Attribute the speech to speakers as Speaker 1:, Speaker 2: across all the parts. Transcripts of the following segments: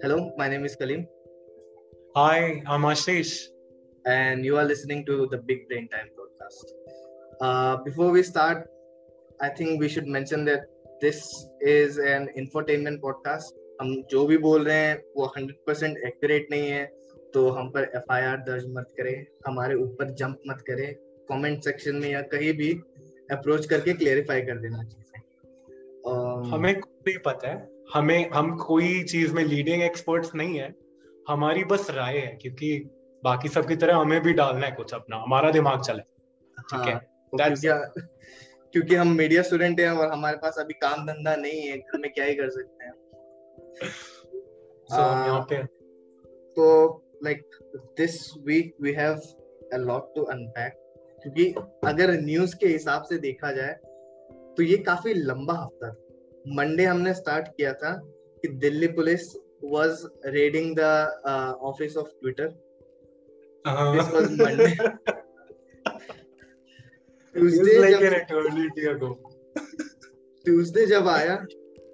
Speaker 1: Hello, my name is Kalim. Hi, I'm Ashish. And you are listening to the Big Brain Time podcast. Uh, before we start, I think we should mention that this is an infotainment podcast. हम जो भी बोल रहे हैं वो 100% accurate नहीं है तो हम पर एफआईआर दर्ज मत करें हमारे ऊपर जंप मत करें कमेंट सेक्शन में या कहीं भी अप्रोच करके क्लेरिफाई कर देना चाहिए
Speaker 2: हमें कुछ नहीं पता है हमें हम कोई चीज में लीडिंग एक्सपर्ट्स नहीं है हमारी बस राय है क्योंकि बाकी सब की तरह हमें भी डालना है कुछ अपना हमारा दिमाग चले
Speaker 1: ठीक है हाँ, क्योंकि हम मीडिया स्टूडेंट हैं और हमारे पास अभी काम धंधा नहीं है घर में क्या ही कर सकते हैं so, uh, तो like this week we have a lot to unpack क्योंकि अगर न्यूज के हिसाब से देखा जाए तो ये काफी लंबा हफ्ता था मंडे हमने स्टार्ट किया था कि Delhi police was raiding the office of Twitter
Speaker 2: this was Monday Tuesday जब
Speaker 1: ट्यूसडे जब आया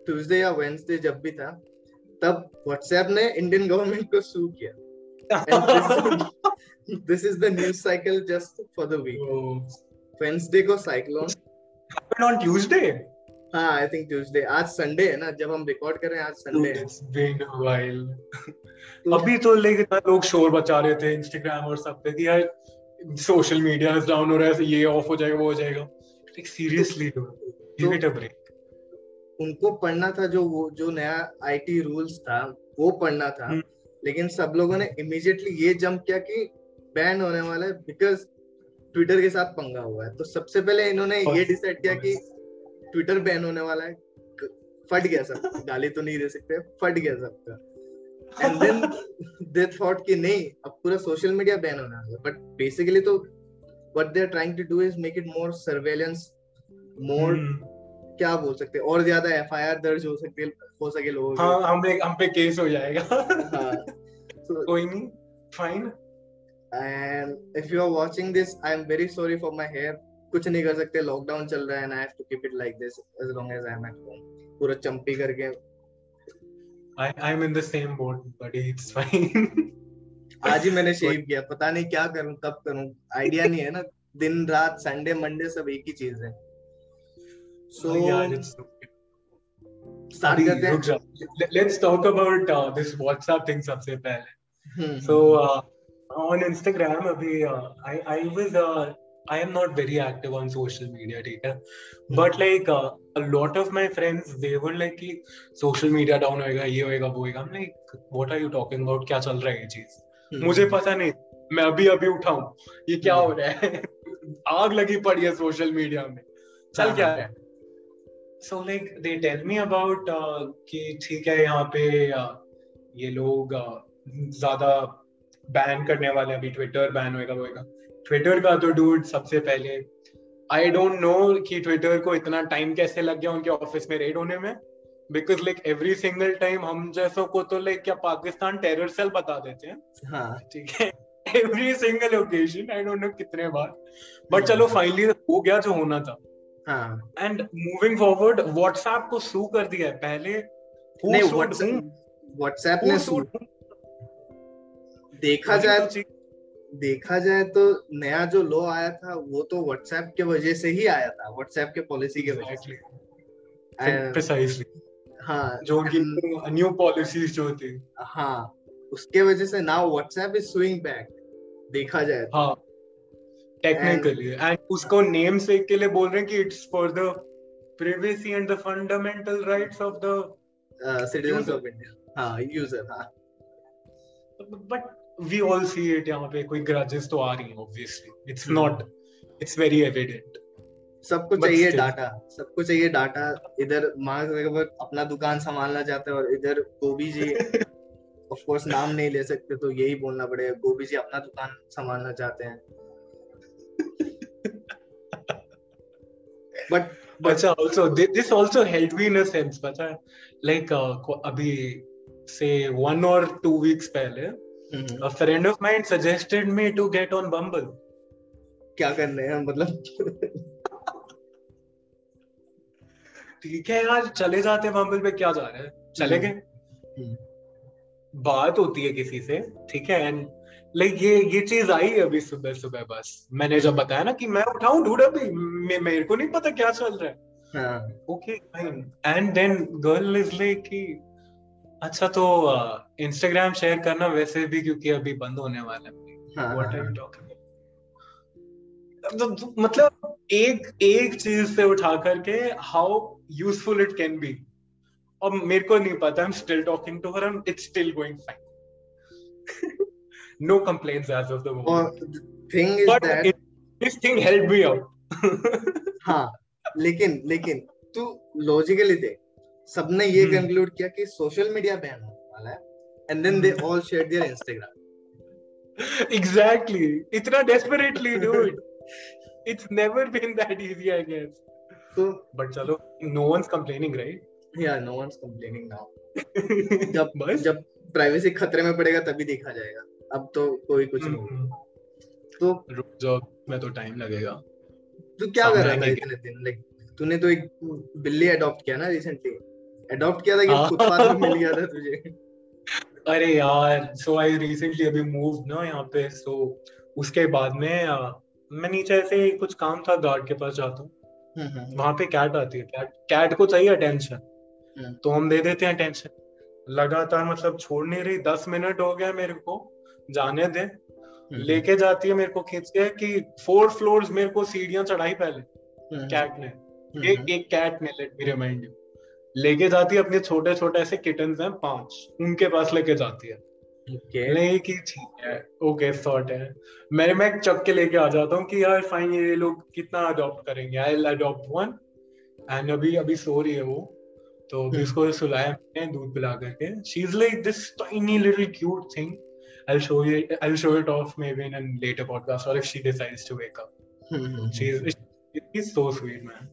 Speaker 1: ट्यूसडे या वेंसडे जब भी था तब व्हाट्सएप ने इंडियन गवर्नमेंट को सू किया this is the news cycle just for the week Wednesday को साइक्लोन
Speaker 2: हैपेंड ऑन ट्यूसडे
Speaker 1: हाँ आई थिंक ट्यूसडे आज संडे है ना जब हम रिकॉर्ड
Speaker 2: कर
Speaker 1: रहे हैं आज संडे है
Speaker 2: अभी तो लेकिन लोग शोर बचा रहे थे इंस्टाग्राम और सब पे कि यार सोशल मीडिया डाउन हो रहा है तो ये ऑफ हो जाएगा वो हो जाएगा like seriously give it a
Speaker 1: break उनको पढ़ना था जो वो जो नया आईटी रूल्स था वो पढ़ना था हम्म। लेकिन सब लोगों ने इमीडिएटली ये जंप किया कि बैन होने वाला है बिकॉज ट्विटर के साथ पंगा हुआ है तो सबसे पहले इन्होंने ये डिसाइड किया कि ट्विटर बैन होने वाला है फट गया सब गाली तो नहीं दे सकते फट गया सबका एंड देन दे थॉट कि नहीं अब पूरा सोशल मीडिया बैन होने वाला बट बेसिकली तो what they are trying to do is make it more surveillance more क्या बोल सकते और ज्यादा एफआईआर दर्ज हो सकते हो सके लोगों हाँ,
Speaker 2: हम पे हम पे केस हो जाएगा हाँ, कोई नहीं fine and if
Speaker 1: you are watching this I am very sorry for my hair कुछ नहीं कर सकते लॉकडाउन चल रहा है ना have to keep it like this as long as I am at home पूरा चंपी करके I I
Speaker 2: am in the same boat but it's fine
Speaker 1: आज ही मैंने शेव किया पता नहीं क्या करूं कब करूं आईडिया नहीं है ना दिन रात संडे मंडे सब एक ही चीज है सो
Speaker 2: स्टार्ट oh, करते हैं let's talk about this WhatsApp thing सबसे पहले सो ऑन इंस्टाग्राम अभी I I was I am not very active on social media ठीक है but like lot of my friends they were like कि social media down होएगा ये होएगा वो होएगा like what are you talking about क्या चल रहा है ये चीज hmm. मुझे पता नहीं मैं अभी अभी उठाऊ ये क्या hmm. हो रहा है आग लगी पड़ी है सोशल मीडिया में चल क्या हाँ। है so like they tell me about कि ठीक है यहाँ पे uh, ये लोग uh, ज्यादा बैन करने वाले अभी ट्विटर बैन होएगा होएगा ट्विटर का तो डूड सबसे पहले आई डोंट नो कि ट्विटर को इतना टाइम कैसे लग गया उनके ऑफिस में रेड होने में because like every single time हम जैसों को तो लाइक क्या पाकिस्तान टेरर सेल बता देते हैं हाँ। ठीक है every single occasion I don't know कितने बार बट हाँ। चलो फाइनली हो गया जो होना था एंड मूविंग फॉरवर्ड व्हाट्सएप को सू कर दिया है पहले व्हाट्सएप ने सू
Speaker 1: देखा जाए तो देखा जाए तो नया जो लॉ आया था वो तो व्हाट्सएप के वजह से ही आया था व्हाट्सएप के पॉलिसी के वजह
Speaker 2: से हाँ जो उनकी न्यू पॉलिसीज जो थी
Speaker 1: हाँ उसके वजह से now WhatsApp is swing back देखा जाए
Speaker 2: तो हाँ टेक्निकली एंड उसको नेम से के लिए बोल रहे हैं कि it's for the privacy and the fundamental rights of the
Speaker 1: uh, हाँ, हाँ.
Speaker 2: वी ऑल सी इट यहाँ पे कोई ग्रजेस तो आ रही है obviously it's not it's very evident
Speaker 1: सबको चाहिए डाटा सबको चाहिए डाटा इधर मार्क जगरबर्ग अपना दुकान संभालना चाहते हैं और इधर गोभी जी ऑफ कोर्स नाम नहीं ले सकते तो यही बोलना पड़ेगा गोभी जी अपना दुकान संभालना चाहते हैं बट अच्छा also this also help me in a sense पता लाइक uh, अभी से वन और टू वीक्स पहले
Speaker 2: हम्म। A friend of mine suggested me to get on Bumble. क्या कर रहे हैं मतलब ठीक है यार चले जाते हैं बम्बल पे क्या जा रहे हैं चले हम्म। गए हम्म। बात होती है किसी से ठीक है एंड लाइक ये ये चीज आई अभी सुबह सुबह बस मैंने जब बताया ना कि मैं उठाऊं ढूंढ अभी मेरे को नहीं पता क्या चल रहा है okay and then girl is like कि अच्छा तो इंस्टाग्राम शेयर करना वैसे भी क्योंकि अभी बंद होने वाला है हाँ, हाँ, हाँ। तो, तो, मतलब एक एक चीज से उठा करके how useful it can be और मेरे को नहीं पता I am still talking to her and it's still going fine no complaints as of the moment thing is that this thing help me out
Speaker 1: हां लेकिन लेकिन तू लॉजिकली देख सबने ये कंक्लूड हम्म। किया कि सोशल मीडिया बैन होने वाला है and then they all share their
Speaker 2: Instagram exactly इतना desperately dude it's never been that easy I guess तो बट चलो
Speaker 1: no one is complaining right या no one is complaining now जब बस जब प्राइवेसी खतरे में पड़ेगा तभी देखा जाएगा अब तो कोई कुछ नहीं हम्म, हम्म। तो रुक जाओ मैं
Speaker 2: तो टाइम लगेगा
Speaker 1: तो क्या कर रहा है इतने दिन लाइक तूने तो एक बिल्ली अडॉप्ट किया ना रिसेंटली अडॉप्ट किया था कि कुछ बाद में मिल गया था तुझे अरे
Speaker 2: यार सो आई
Speaker 1: रिसेंटली
Speaker 2: अभी मूव ना यहाँ पे सो so, उसके बाद में आ, मैं नीचे ऐसे कुछ काम था गार्ड के पास जाता हूँ हम्म, हम्म, हम्म। वहां पे कैट आती है कैट कैट को चाहिए अटेंशन तो हम दे देते हैं अटेंशन लगातार मतलब छोड़ नहीं रही दस मिनट हो गया मेरे को जाने दे लेके जाती है मेरे को खींच के कि फोर फ्लोर्स मेरे को सीढ़ियां चढ़ाई पहले कैट ने एक एक कैट ने लेट मी रिमाइंड यू लेके जाती है अपने छोटे छोटे ऐसे किटन हैं पांच उनके पास लेके जाती है okay. नहीं कि ठीक है ओके सॉर्ट है मैं मैं चक के लेके आ जाता हूँ कि यार फाइन ये लोग कितना अडॉप्ट करेंगे आई अडॉप्ट वन एंड अभी अभी सो रही है वो तो अभी hmm. उसको सुलाया मैंने दूध पिला करके she is like this tiny little cute thing I'll show you. I'll show it off maybe in a later podcast, or if she decides to wake up. Hmm. she's she's so sweet, man.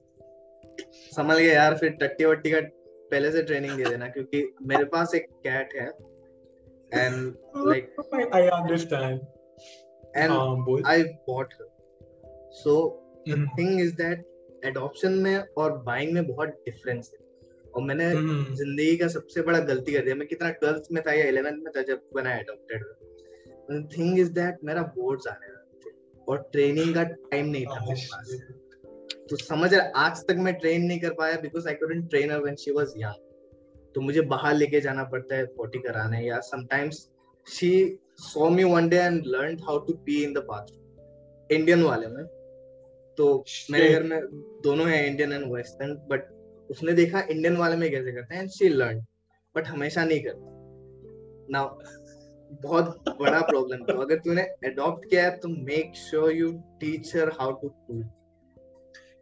Speaker 1: समझ गया यार फिर टट्टी वट्टी का पहले से training दे देना क्योंकि मेरे पास एक कैट है and like I understand and I bought so the thing is that adoption में और बाइंग में बहुत डिफरेंस है और मैंने हम्म। जिंदगी का सबसे बड़ा गलती कर दिया मैं कितना ट्वेल्थ में था या इलेवेंथ में था जब बना एडॉप्टेड थिंग इज दैट मेरा बोर्ड्स आने वाले और ट्रेनिंग का टाइम नहीं था मेरे पास तो समझ रहे आज तक मैं ट्रेन नहीं कर पाया because I couldn't train her when she was young तो मुझे बाहर लेके जाना पड़ता है पोटी कराने या sometimes she saw me one day and learn how to pee in the bathroom Indian वाले में तो मेरे घर में दोनों है इंडियन एंड वेस्टर्न बट उसने देखा इंडियन वाले में कैसे करते हैं शी लर्न बट हमेशा नहीं करते ना बहुत बड़ा प्रॉब्लम तो अगर तूने अडॉप्ट किया है तो make sure you teach her how to cook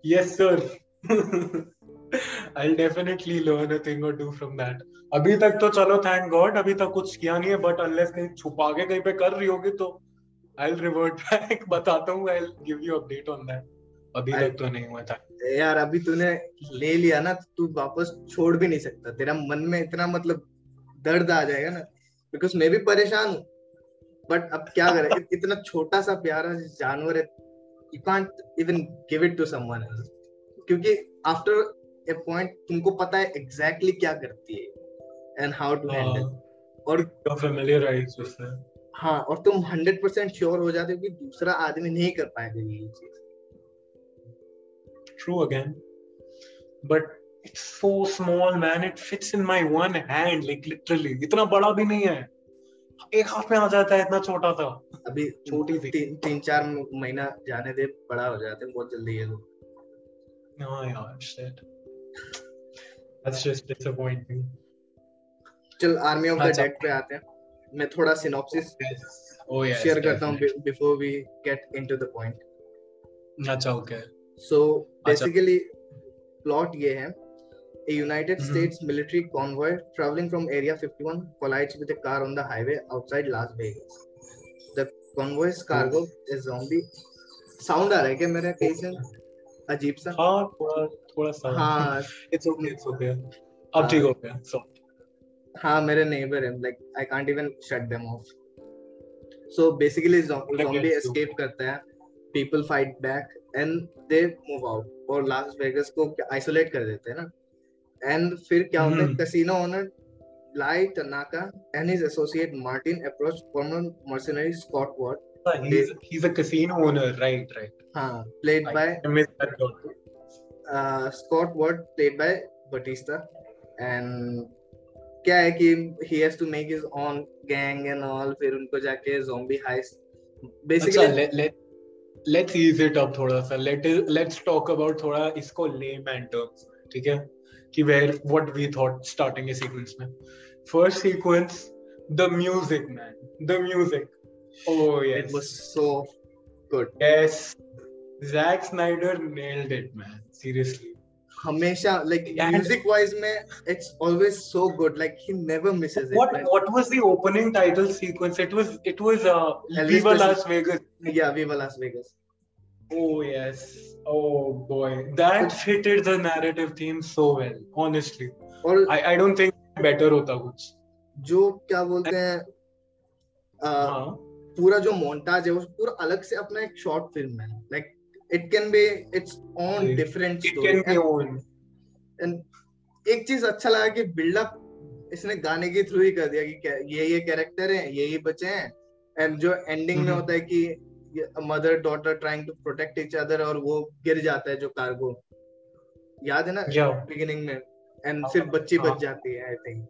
Speaker 2: yes sir I'll definitely learn a thing or two from that. अभी तक तो चलो थैंक गॉड अभी तक कुछ किया नहीं है बट अनलेस कहीं छुपा के कहीं पे कर रही होगी तो आई विल रिवर्ट बैक बताता हूँ I will
Speaker 1: give you update on that अभी तक तो नहीं हुआ था यार अभी तूने ले लिया ना तो तू वापस छोड़ भी नहीं सकता तेरा मन में इतना मतलब दर्द आ जाएगा ना बिकॉज मैं भी परेशान हूँ बट अब क्या करें इतना छोटा सा प्यारा जानवर है you can't even give it to someone else क्योंकि आफ्टर ए पॉइंट तुमको पता है exactly क्या करती है एंड हाउ टू हैंडल
Speaker 2: और you're familiarized with it
Speaker 1: हाँ और तुम 100% परसेंट श्योर हो जाते हो कि दूसरा आदमी नहीं कर पाएगा ये चीज
Speaker 2: true again but it's so small man it fits in my one hand like literally इतना बड़ा भी नहीं है एक हाथ में आ जाता है इतना छोटा था
Speaker 1: अभी छोटी तीन तीन चार महीना जाने दे बड़ा हो जाते हैं बहुत जल्दी ये लोग No, yeah,
Speaker 2: shit. That's just disappointing.
Speaker 1: चल आर्मी ऑफ द डेड पे आते हैं मैं थोड़ा सिनॉप्सिस शेयर करता हूँ before we get into the point
Speaker 2: अच्छा ओके
Speaker 1: सो बेसिकली प्लॉट ये है A United mm-hmm. States military convoy traveling from Area 51 collides with a car on the highway outside Las Vegas. Convoy's
Speaker 2: cargo is zombie sound आ रहा है क्या मेरे कहीं हाँ। से अजीब सा हाँ थोड़ा थोड़ा सा हाँ इट्स ओके इट्स ओके अब हाँ। ठीक हो गया सो हाँ मेरे नेबर हैं like I can't even
Speaker 1: shut them off so basically zombie escape करता है people fight back and they move out और लास्ट वेगस को आइसोलेट कर देते हैं ना एंड फिर क्या होता है casino hmm. Owner Lai Tanaka and his associate Martin approached former mercenary Scott Ward.
Speaker 2: Uh, he's, he's a casino owner, right?
Speaker 1: Right. Uh, played I by uh, Scott Ward, played by Batista, and क्या है कि he has to make his own gang and all फिर उनको जाके zombie heist
Speaker 2: basically Achha, let, let, let's ease it up थोड़ा सा let let's talk about थोड़ा इसको layman terms ठीक है कि where what we thought starting के सीक्वेंस में first sequence the music man the music
Speaker 1: Oh yes. It was so good. Yes.
Speaker 2: Zack Snyder nailed it, man. Seriously.
Speaker 1: हमेशा like and music wise में it's always so good like he never
Speaker 2: misses what, it. What what was the opening title sequence? It was it was uh, Elvis Viva Las Vegas.
Speaker 1: Yeah, Viva Las Vegas.
Speaker 2: Oh yes. Oh boy, that fitted the narrative theme so well. Honestly, or, I I don't
Speaker 1: think better होता jo जो क्या बोलते हैं हाँ. पूरा जो montage है वो पूरा अलग से अपना एक शॉर्ट फिल्म है like it can be it's on different story एक चीज अच्छा लगा कि बिल्डअप इसने गाने के थ्रू ही कर दिया कि ये ये कैरेक्टर हैं ये ये बचे हैं एंड जो एंडिंग में हम्म। होता है कि mother daughter trying to protect each other और वो गिर जाता है जो कार्गो याद है ना बिगिनिंग में एंड सिर्फ हाँ। बच्ची बच हाँ। जाती है आई थिंक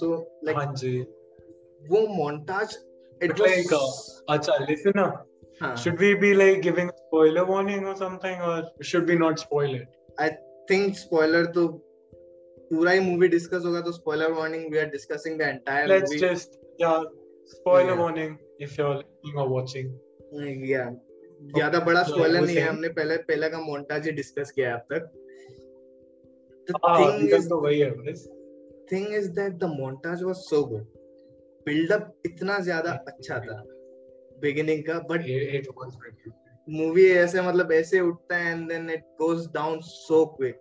Speaker 1: सो
Speaker 2: लाइक वो मोंटाज इट लाइक अच्छा लिसन अप हाँ। should we be like giving spoiler warning or something or should we not spoil it i think
Speaker 1: spoiler तो पूरा ही मूवी डिस्कस होगा तो spoiler warning we are discussing the entire movie let's just yeah spoiler warning if you are listening और watching या ज्यादा बड़ा spoiler नहीं है हमने पहले पहला का मोन्टाज ही डिस्कस किया है अब तक thing is that the montage was so good buildup इतना ज्यादा अच्छा था बिगिनिंग का तो बट मूवी ऐसे मतलब ऐसे उठता है and then it goes down so
Speaker 2: quick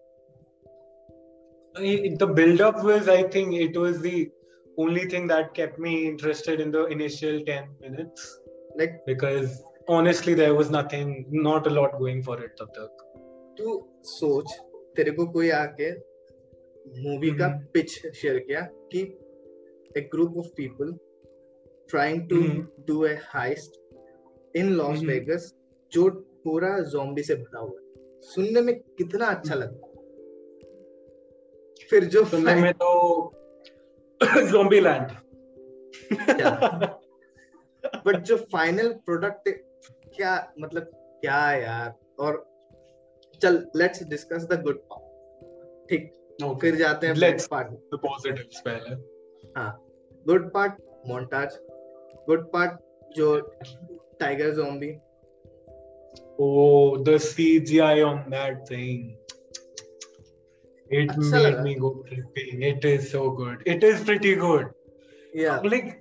Speaker 2: the build-up was i think it was the only thing that kept me interested in the initial 10 minutes like because honestly there was nothing not a lot going for it tab tak तू soch tere ko koi aake
Speaker 1: movie ka pitch share kiya ki a group of people trying to mm-hmm. do a heist in Las mm-hmm. Vegas jo pura zombie से भरा हुआ है सुनने में कितना अच्छा लगा
Speaker 2: फिर जो सुनने में तो zombie लैंड
Speaker 1: बट जो फाइनल प्रोडक्ट क्या मतलब क्या यार और चल let's discuss the good part
Speaker 2: ठीक नौकर जाते हैं लेट्स पार्ट द पॉजिटिव्स पहले
Speaker 1: हाँ good part montage good part जो tiger zombie oh the
Speaker 2: CGI on that thing it made me go tripping it is so good it is pretty good या like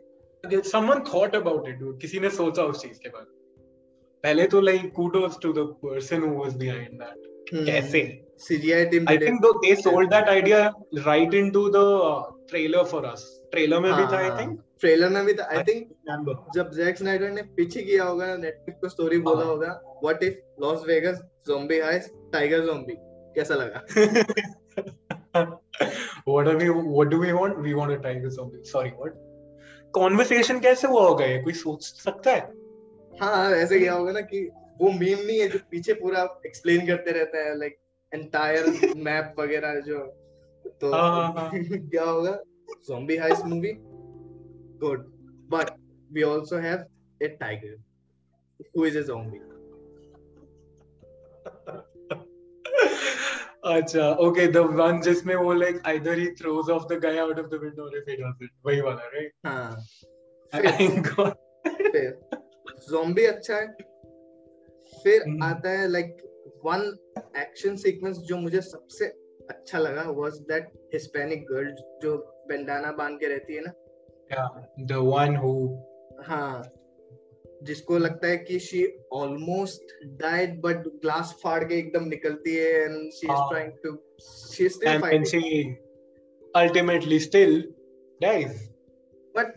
Speaker 2: someone thought about it किसी ने सोचा उस चीज के बारे पहले तो like kudos to the person who was behind that कैसे CGI team I think though they sold that idea right into the trailer for us trailer में भी था आई थिंक ट्रेलर में भी था आई
Speaker 1: थिंक जब जैक स्नाइडर ने pitch किया होगा नेटफ्लिक्स को स्टोरी हाँ, बोला हाँ। होगा what if Las Vegas zombie heist tiger zombie कैसा लगा what do we what do we want we want a tiger zombie sorry what conversation कैसे हुआ होगा ये कोई सोच सकता है हाँ ऐसे क्या होगा ना कि वो मीम नहीं है जो पीछे पूरा एक्सप्लेन करते रहता है लाइक एंटायर मैप वगैरह जो तो हाँ, हाँ, हाँ। क्या होगा zombie heist movie good but we also have a tiger who is a zombie
Speaker 2: अच्छा ओके द वन जिसमें वो like either he throws off the guy out of the window और फिर वही वाला राइट हां
Speaker 1: ज़ॉम्बी अच्छा है फिर hmm. आता है लाइक वन एक्शन सीक्वेंस जो मुझे सबसे अच्छा लगा वाज दैट हिस्पैनिक गर्ल जो बेंडाना बांध के रहती है ना या द
Speaker 2: वन हु
Speaker 1: हां जिसको लगता है कि she almost died but glass फाड़ के एकदम निकलती है and she is trying to
Speaker 2: she is still fighting
Speaker 1: ultimately still dies but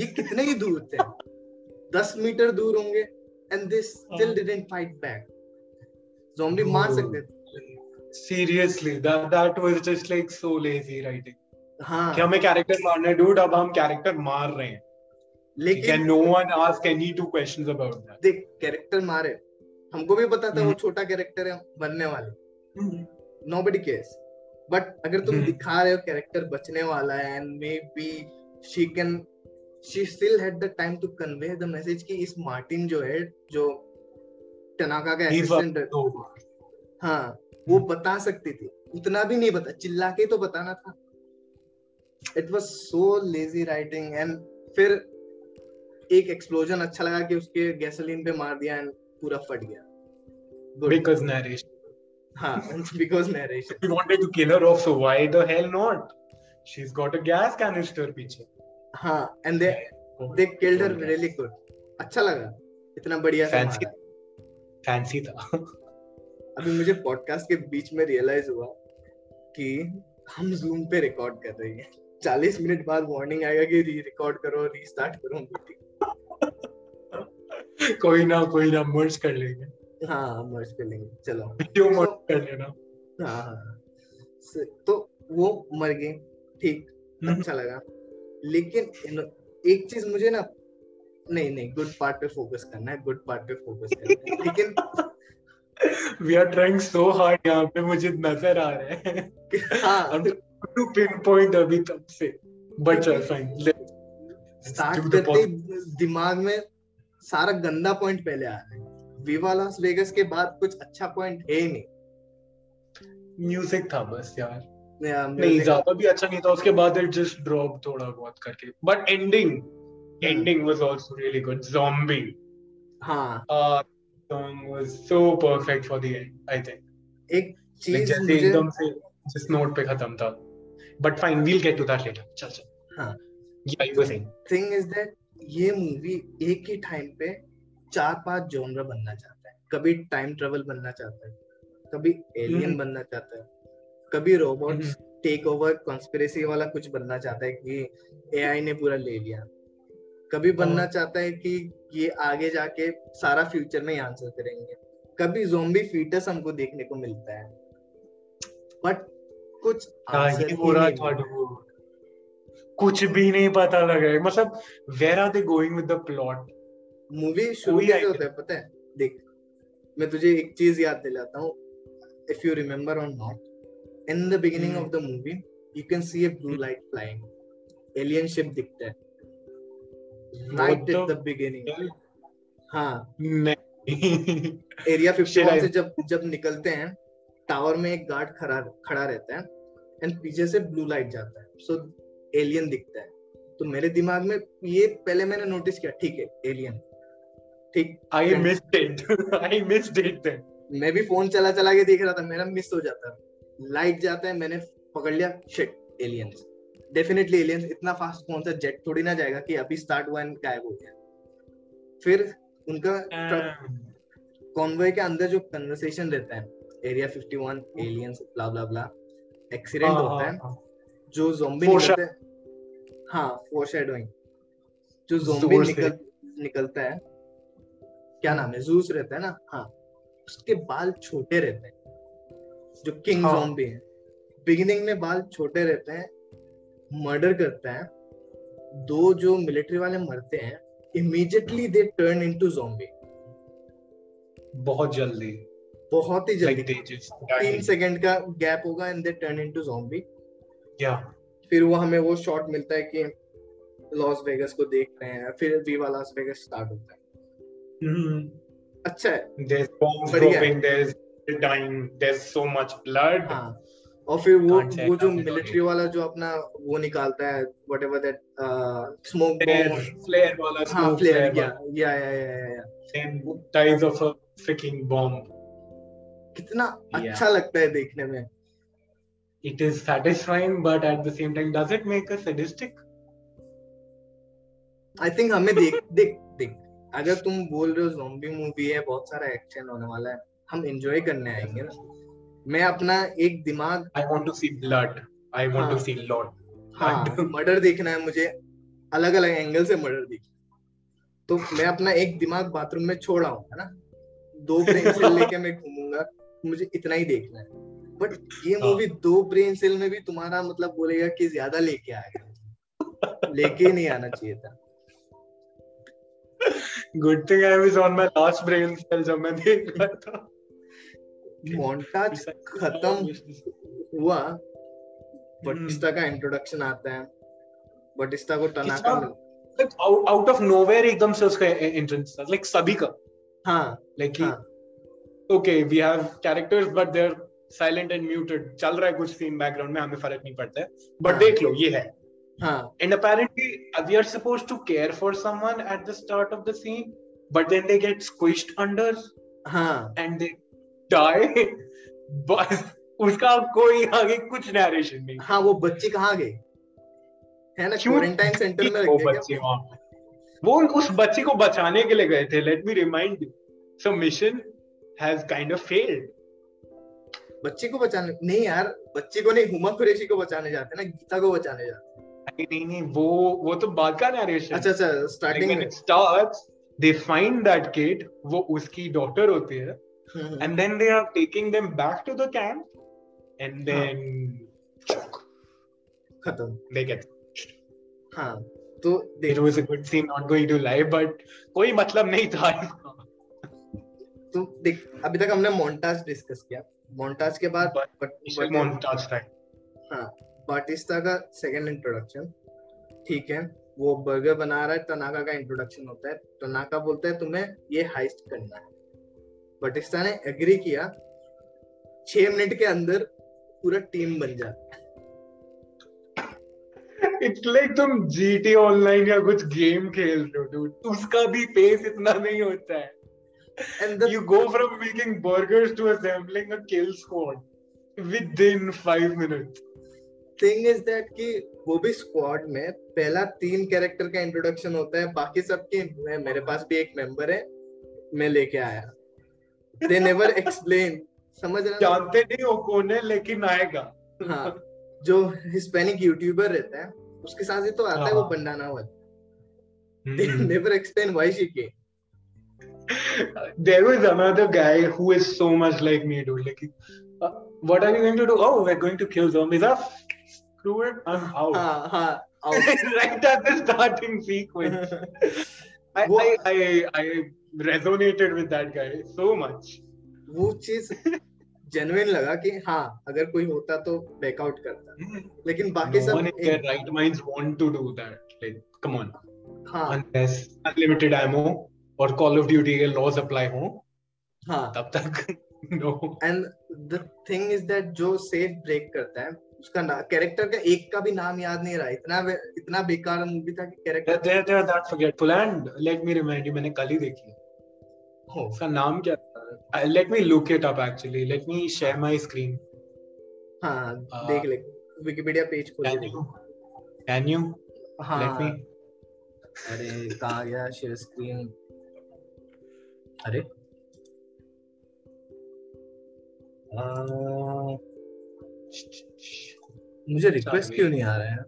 Speaker 1: ये कितने ही दूर थे 10 मीटर दूर होंगे and this still didn't fight back
Speaker 2: zombie मार सकते थे seriously that that was just like so lazy writing हां कि हमें कैरेक्टर मारने डूड अब हम कैरेक्टर मार रहे हैं लेकिन no one ask any two questions about that. देख
Speaker 1: कैरेक्टर मारे हमको भी पता था वो हम्म। छोटा कैरेक्टर है बनने वाले नो बडी केस बट अगर तुम हम्म। दिखा रहे हो कैरेक्टर बचने वाला है and may be she can she still had the time to convey the message कि इस मार्टिन जो है जो टनाका का असिस्टेंट है हाँ वो हम्म। बता सकती थी उतना भी नहीं पता चिल्ला के तो बताना था it was so lazy writing and फिर एक एक्सप्लोजन अच्छा लगा कि उसके गैसोलीन पे मार दिया एंड पूरा फट गया because narration because narration we wanted to kill her off so why the hell not she got a gas
Speaker 2: canister पीछे and they they killed
Speaker 1: her really good अच्छा लगा इतना बढ़िया फैंसी फैंसी
Speaker 2: था
Speaker 1: अभी मुझे पॉडकास्ट के बीच में रियलाइज हुआ कि हम जूम पे रिकॉर्ड कर रहे हैं चालीस मिनट बाद वार्निंग आएगा कि री रिकॉर्ड करो रीस्टार्ट करो मीटिंग
Speaker 2: कोई ना कोई ना मर्ज कर लेंगे
Speaker 1: हाँ मर्ज
Speaker 2: कर
Speaker 1: लेंगे चलो
Speaker 2: क्यों मर्ज कर लेना हाँ, हाँ,
Speaker 1: हाँ। तो वो मर गए ठीक हम्म। अच्छा लगा लेकिन एक चीज मुझे ना नहीं नहीं गुड पार्ट पे फोकस करना है गुड पार्ट पे फोकस करना है लेकिन we are
Speaker 2: trying so hard यहाँ पे मुझे नजर आ रहा है हाँ टू तो पिन पॉइंट अभी तब से बट फाइन
Speaker 1: स्टार्ट करते ही दिमाग में सारा गंदा पॉइंट पहले आ रहा है विवा लास वेगास के बाद कुछ अच्छा पॉइंट है ही नहीं
Speaker 2: म्यूजिक था बस यार yeah, नहीं ज्यादा भी अच्छा नहीं था उसके बाद इट जस्ट ड्रॉप थोड़ा बहुत करके but ending ending was also really
Speaker 1: good zombie हां song was
Speaker 2: so perfect for the end I think एक चीज जैसे एकदम से जिस नोट पे खत्म था but fine we'll get to that later
Speaker 1: चल चल हां yeah you were saying thing is ये मूवी एक ही टाइम पे चार पांच जॉनर बनना चाहता है कभी टाइम ट्रेवल बनना चाहता है कभी एलियन हम्म। बनना चाहता है कभी रोबोट टेक ओवर कॉन्स्पिरेसी वाला कुछ बनना चाहता है कि एआई ने पूरा ले लिया कभी बनना हाँ। चाहता है कि ये आगे जाके सारा फ्यूचर में आंसर करेंगे कभी जोम्बी फीटस हमको देखने को मिलता है बट
Speaker 2: कुछ आंसर हाँ, ही नहीं कुछ भी नहीं पता लग रहा है मतलब where are they going with the plot movie
Speaker 1: शुरू कैसे होता है पता है देख मैं तुझे एक चीज याद दिलाता हूँ इफ यू रिमेम्बर और not in the beginning of the movie you can see a blue light flying alien ship दिखता है राइट एट द बिगिनिंग हाँ एरिया 51 से जब जब निकलते हैं टावर में एक गार्ड खड़ा खड़ा रहता है एंड पीछे से ब्लू लाइट जाता है सो एलियन दिखता है तो मेरे दिमाग में ये पहले मैंने नोटिस किया ठीक है एलियन ठीक I missed it I missed it मैं भी फोन चला चला के देख रहा था मेरा मिस हो जाता है लाइट जाता है मैंने पकड़ लिया शिट एलियंस डेफिनेटली एलियंस इतना फास्ट कौन सा जेट थोड़ी ना जाएगा कि अभी स्टार्ट हुआ गायब हो गया फिर उनका कॉन्वे um, के अंदर जो कन्वर्सेशन रहता है area 51 aliens blah blah blah accident होता हाँ, है हाँ। जो जोम्बी निकलते हैं हाँ शेडोइंग जो जोम्बी निकल निकलता है क्या नाम है जूस रहता है ना हाँ उसके बाल छोटे रहते हैं जो किंग हाँ. जोम्बी है बिगिनिंग में बाल छोटे रहते हैं मर्डर करता है दो जो मिलिट्री वाले मरते हैं immediately they turn into zombie
Speaker 2: बहुत जल्दी
Speaker 1: बहुत ही जल्दी तीन सेकंड का गैप होगा and they turn into zombie
Speaker 2: yeah.
Speaker 1: फिर वो हमें वो शॉट मिलता है कि लॉस वेगस को देख रहे हैं फिर वीवा लॉस वेगस स्टार्ट होता है mm-hmm. अच्छा dropping there there so much blood और फिर
Speaker 2: वो वो जो
Speaker 1: मिलिट्री वाला जो अपना वो निकालता
Speaker 2: है एवर
Speaker 1: दैट स्मोक
Speaker 2: फ्लेयर वाला फ्लेयर या या या yeah off a
Speaker 1: freaking bomb कितना अच्छा लगता है देखने में
Speaker 2: it is satisfying but at the same time does it make us sadistic I think हमें देख देख देख अगर तुम बोल रहे
Speaker 1: हो जॉम्बी मूवी है बहुत
Speaker 2: सारा एक्शन होने वाला है हम एंजॉय करने आएंगे ना
Speaker 1: मैं
Speaker 2: अपना एक दिमाग I want to see blood I
Speaker 1: want to see lot हाँ मर्डर हाँ, देखना है मुझे अलग अलग एंगल से मर्डर तो मैं अपना एक दिमाग बाथरूम में छोड़ा आऊंगा ना दो पेंसिल लेके मैं घूमूंगा मुझे इतना ही देखना है बट ये मूवी हाँ। दो ब्रेन सेल में भी तुम्हारा मतलब बोलेगा कि ज्यादा लेके आएगा लेके नहीं आना चाहिए था good thing I was on my
Speaker 2: last brain cell जब मैं
Speaker 1: देख रहा था मोंटाज खत्म हुआ बटिस्टा हम्म। का इंट्रोडक्शन आता है बटिस्टा को टनाका
Speaker 2: आउट ऑफ नोवेयर एकदम से उसका एंट्रेंस था लाइक सभी का
Speaker 1: हाँ
Speaker 2: like okay we have characters but they're silent and muted चल रहा है कुछ सीन बैकग्राउंड में हमें फर्क नहीं पड़ता है बट हाँ। देख लो ये है and apparently we are suppose to care for someone at the start of the scene but then they get squished under and they die बस उसका कोई आगे कुछ नरेशन नहीं हाँ वो बच्चे कहाँ गए है ना क्वारंटाइन सेंटर में वो बच्चे वहां वो उस बच्चे को बचाने के लिए गए थे let me remind you so mission has kind of
Speaker 1: failed बच्चे को बचाने नहीं यार बच्चे को नहीं हुमा कुरेशी को बचाने जाते ना गीता
Speaker 2: को
Speaker 1: बचाने जाते नहीं नहीं नहीं वो वो तो बाद का नरेशन अच्छा अच्छा स्टार्टिंग में starts they
Speaker 2: find that kid वो उसकी डॉटर होती है and then they are taking them back to
Speaker 1: the
Speaker 2: camp and then खत्म
Speaker 1: दे गेट हां तो there was a
Speaker 2: good scene not going to live but कोई मतलब नहीं था
Speaker 1: तो देख अभी तक हमने मोंटाज डिस्कस किया मोन्टाज के बाद मोन्टाज था हाँ बाटिस्ता का सेकंड इंट्रोडक्शन ठीक है वो बर्गर बना रहा है तनाका का इंट्रोडक्शन होता है तनाका बोलता है तुम्हें ये हाइस्ट करना है बटिस्ता ने एग्री किया छह मिनट के अंदर पूरा टीम बन जाता है इट्स लाइक
Speaker 2: like तुम जीटी ऑनलाइन या कुछ गेम खेल रहे हो उसका भी पेस इतना नहीं होता है and the, you go from making burgers to assembling a kill squad within five minutes. Thing is that कि वो भी
Speaker 1: स्क्वाड
Speaker 2: में पहला तीन कैरेक्टर
Speaker 1: का इंट्रोडक्शन होता है बाकी सबके मैं मेरे पास भी एक मेंबर है मैं लेके आया दे नेवर एक्सप्लेन समझ रहा
Speaker 2: जानते नहीं हो कौन है लेकिन आएगा हाँ
Speaker 1: जो हिस्पैनिक यूट्यूबर रहता है उसके साथ ही तो आता हाँ. है वो बंडाना हाँ। वाला they never explain why she came
Speaker 2: there was another guy who is so much like me, dude. Like, uh, what are you going to do? Oh, we're going to kill zombies. Ah, screw it, I'm out.
Speaker 1: Uh, Out
Speaker 2: right at the starting sequence. I, I, I, I resonated with that guy so much. Which is.
Speaker 1: Genuine लगा कि हाँ अगर कोई होता तो backout करता hmm. लेकिन बाकी no
Speaker 2: सब right minds want
Speaker 1: to do that like come on
Speaker 2: हाँ अनलेस अनलिमिटेड एमो और कॉल ऑफ ड्यूटी के लॉज अप्लाई हो हाँ तब तक
Speaker 1: no and the thing is that जो सेफ ब्रेक करता है उसका ना कैरेक्टर का एक का भी नाम याद नहीं रहा इतना इतना बेकार मूवी था कि
Speaker 2: character there there that forgetful and let me remind you मैंने कल ही देखी है oh. उसका नाम क्या था let me look
Speaker 1: it
Speaker 2: up actually let me share
Speaker 1: my
Speaker 2: screen हां
Speaker 1: देख ले विकिपीडिया पेज खोल
Speaker 2: ले कैन
Speaker 1: यू हां लेट मी अरे कहां गया शेयर स्क्रीन अरे आ, मुझे रिक्वेस्ट क्यों नहीं आ रहा है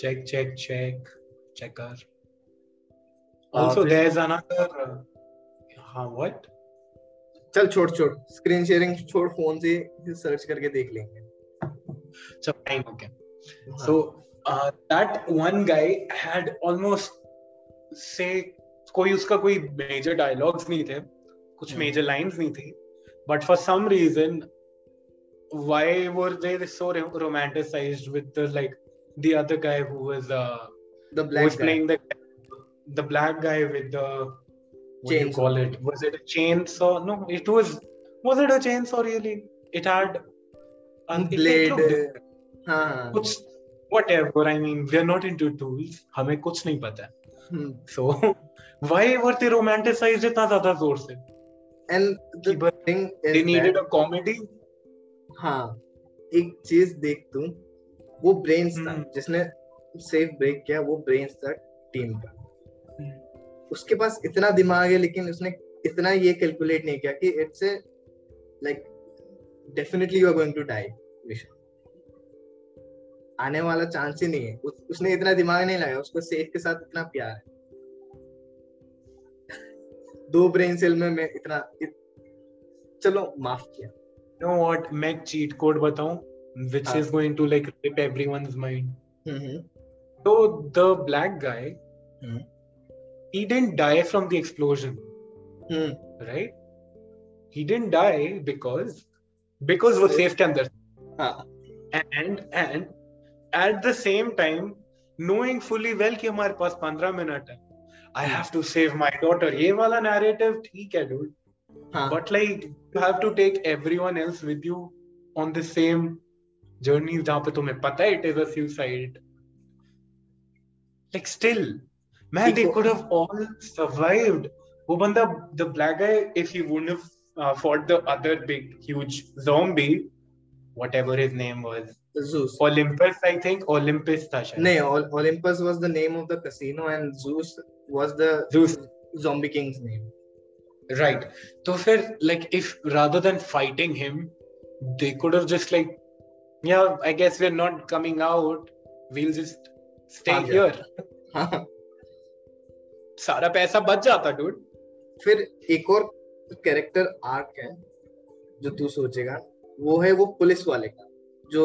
Speaker 1: check check check checker also there another हां व्हाट चल छोड़ छोड़ स्क्रीन शेयरिंग छोड़ फोन से सर्च करके देख लेंगे so fine okay
Speaker 2: हाँ। so uh, that one guy had almost say कोई उसका कोई मेजर डायलॉग्स नहीं थे कुछ मेजर हम्म। लाइंस नहीं थी but for some reason why were they so romanticised with like the other guy who is the black playing the the black guy with the chain call it was it a chain so no it was was it a chain so really it had an blade हां कुछ whatever I mean we are not into tools हमें कुछ नहीं पता है सो why were they romanticised इतना ज्यादा जोर से
Speaker 1: and the thing is they needed a comedy हाँ एक चीज देख तू वो ब्रेन्स था hmm. जिसने सेफ ब्रेक किया वो ब्रेन्स था टीम का hmm. उसके पास इतना दिमाग है लेकिन उसने इतना ये कैलकुलेट नहीं किया कि it's a like definitely you are going to die विशाल आने वाला चांस ही नहीं है उस, उसने इतना दिमाग नहीं लगाया उसको सेफ के साथ इतना प्यार है दो ब्रेन सेल में मैं इतना इत... चलो माफ किया
Speaker 2: नो व्हाट मैं चीट कोड बताऊं which is going to like rip
Speaker 1: everyone's mind तो the
Speaker 2: black guy he didn't die from the explosion hmm. right he didn't die because because वो सेफ के अंदर हां and and at the same time knowing fully well कि हमारे पास पंद्रह minute है I have to save my daughter ये वाला नैरेटिव ठीक है dude but like you have to take everyone else with you on the same journey जहां पे तुम्हें पता है it is a suicide like still man they could have all survived वो बंदा the black guy if he wouldn't have uh, fought the other big huge zombie whatever his name was Zeus. Olympus, I think. Olympus Tasha.
Speaker 1: No, Olympus was the name of the casino and Zeus was the Zeus zombie king's name. Right. So, then,
Speaker 2: like if rather than fighting him, they could have just like, yeah, I guess we're not coming out. We'll just stay हाँ here. सारा
Speaker 1: पैसा बच जाता dude फिर एक और character arc है जो तू सोचेगा वो है वो पुलिस वाले का जो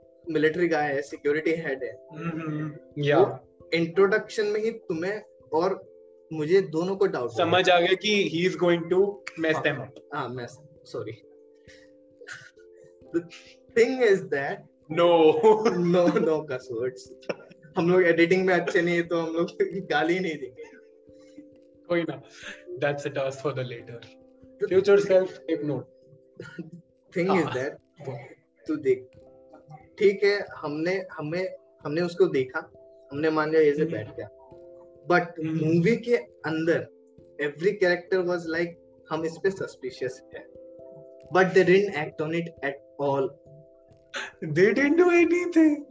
Speaker 1: मिलिट्री गाय है सिक्योरिटी हेड है या mm-hmm. इंट्रोडक्शन में ही तुम्हें और मुझे दोनों को डाउट
Speaker 2: समझ आ गया कि he is going to mess them up हां
Speaker 1: mess sorry the thing is that no no no cos words हम लोग एडिटिंग में अच्छे नहीं है तो हम लोग गाली नहीं देंगे
Speaker 2: कोई ना that's a task for the later future self take note thing is that
Speaker 1: तू देख ठीक है हमने हमें हमने उसको देखा हमने मान लिया ये से हम्म। बैठ गया बट मूवी हम्म। के अंदर एवरी कैरेक्टर वाज लाइक हम इस पे सस्पिशियस है but they
Speaker 2: didn't act on it at all they didn't do anything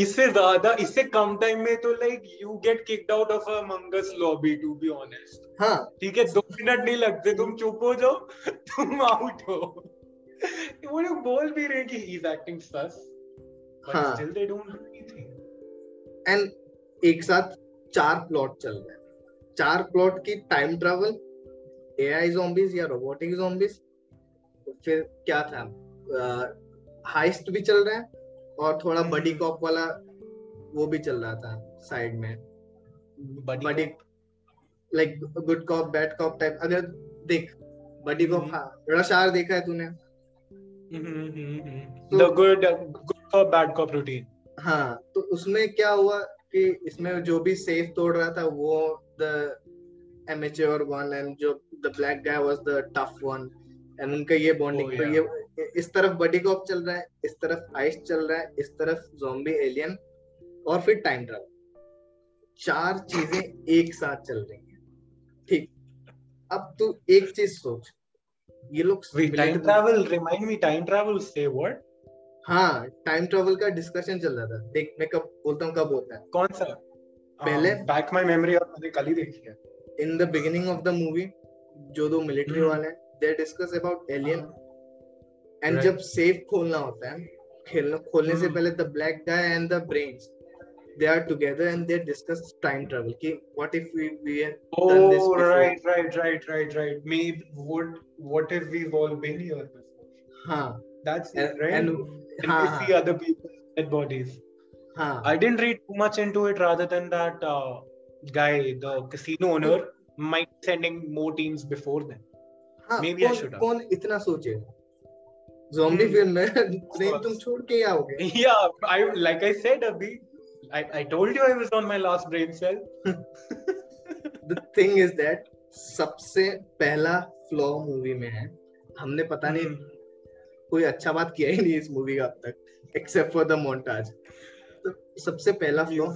Speaker 2: इससे ज्यादा इससे कम टाइम में तो like you get kicked out of Among Us
Speaker 1: lobby to be honest हां ठीक है दो मिनट
Speaker 2: नहीं लगते तुम चुप हो जाओ तुम आउट हो वो लोग बोल भी रहे कि ही इज एक्टिंग सस हाँ एक साथ चार प्लॉट चल रहे हैं चार प्लॉट की
Speaker 1: टाइम एआई या रोबोटिक तो फिर क्या था हाइस्ट भी चल रहा है और थोड़ा बडी हम्म। कॉप वाला वो भी चल रहा था साइड में buddy like good cop bad cop type अगर देख बडी कॉप रश आर देखा है तूने द हम्म, गुड हम्म, तो कॉप बैड कॉप रूटीन हाँ तो उसमें क्या हुआ कि इसमें जो भी सेफ तोड़ रहा था वो द एमेच्योर वन एंड जो the black guy was the tough one and उनका ये बॉन्डिंग oh, तो yeah. ये इस तरफ बडी कॉप चल रहा है इस तरफ आइस चल रहा है इस तरफ जोम्बी एलियन और फिर टाइम ट्रैवल चार चीजें एक साथ चल रही हैं ठीक अब तू एक चीज सोच ये लोग time travel remind me time travel से व्हाट हाँ टाइम ट्रेवल का डिस्कशन चल रहा था देख मैं कब बोलता हूँ कब होता है
Speaker 2: कौन सा
Speaker 1: पहले
Speaker 2: बैक माय मेमोरी और
Speaker 1: मैंने कल ही देखी है in the beginning of the movie जो दो मिलिट्री वाले हैं they discuss about alien and जब सेफ खोलना होता है खेलना खोलने से पहले the black guy and the brains they are together and they discuss time travel ki what if we we had
Speaker 2: oh, done this before? right right right right right maybe would what if we've all been here before
Speaker 1: हाँ
Speaker 2: that's and, right and and हाँ, they see other people dead
Speaker 1: bodies. हाँ. I didn't read too much into it rather than that uh, guy,
Speaker 2: the casino owner, might sending more teams
Speaker 1: before them. हाँ, Maybe कौन, I should have. कौन इतना सोचेगा? Zombie hmm. film में नहीं तुम छोड़ के आओगे. Yeah, I like I said अभी, I I told you I was on my last brain cell. the thing is that सबसे पहला फ्लॉ मूवी में है हमने पता नहीं कोई अच्छा बात किया ही नहीं इस मूवी का अब तक एक्सेप्ट फॉर द मोन्टाज सबसे पहला फ्लो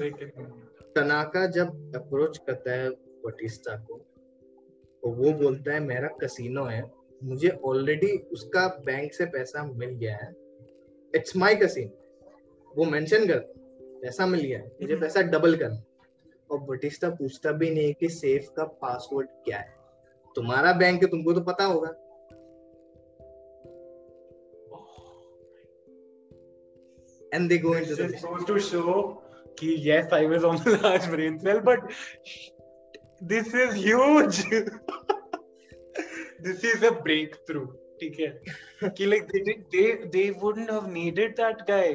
Speaker 1: तनाका जब अप्रोच करता है बटिस्टा को तो वो बोलता है मेरा कसिनो है मुझे ऑलरेडी उसका बैंक से पैसा मिल गया है इट्स माय कसिनो वो मेंशन कर पैसा मिल गया है मुझे हम्म। पैसा डबल कर और बटिस्टा पूछता भी नहीं कि सेफ का पासवर्ड क्या है तुम्हारा बैंक तुमको तो पता होगा
Speaker 2: and they go this into this goes to show ki, yes I was on the large brain cell but this is huge this is a breakthrough ठीक है कि like they did, they they wouldn't have needed that guy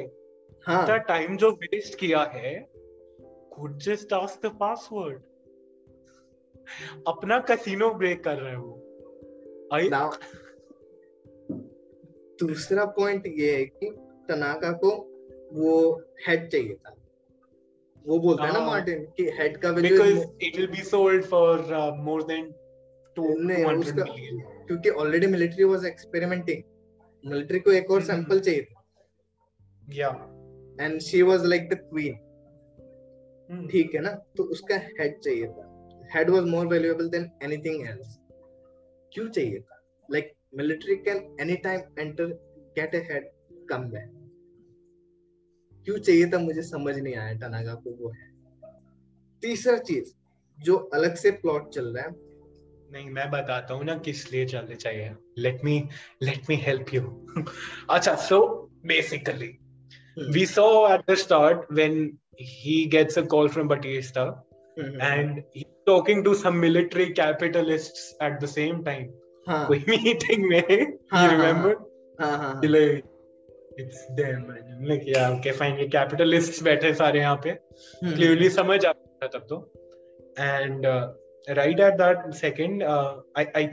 Speaker 1: हाँ इतना
Speaker 2: time जो waste किया है could just ask the password अपना casino break कर रहा है वो
Speaker 1: आई दूसरा पॉइंट ये है कि तनाका को वो हेड चाहिए था वो बोलता है ना मार्टिन हाँ। कि हेड का
Speaker 2: because it will be sold for more than
Speaker 1: 200 million क्योंकि already military was experimenting military को एक और सैंपल hmm. चाहिए था
Speaker 2: या and she
Speaker 1: was like the queen ठीक है ना तो उसका हेड चाहिए था head was more valuable than anything else क्यों चाहिए था like military can any time enter get a head come back क्यों चाहिए था मुझे समझ नहीं आया टनागा को वो है तीसरा चीज जो अलग से प्लॉट चल रहा है नहीं मैं
Speaker 2: बताता
Speaker 1: हूँ ना किस लिए चलने चाहिए let me let me help
Speaker 2: you
Speaker 1: अच्छा so
Speaker 2: basically we saw at the start when he gets a call from Bautista and he talking to some military capitalist at the same time कोई meeting में you हाँ, remember हाँ, हाँ. हाँ, हाँ। It's हम्म। तो that second I I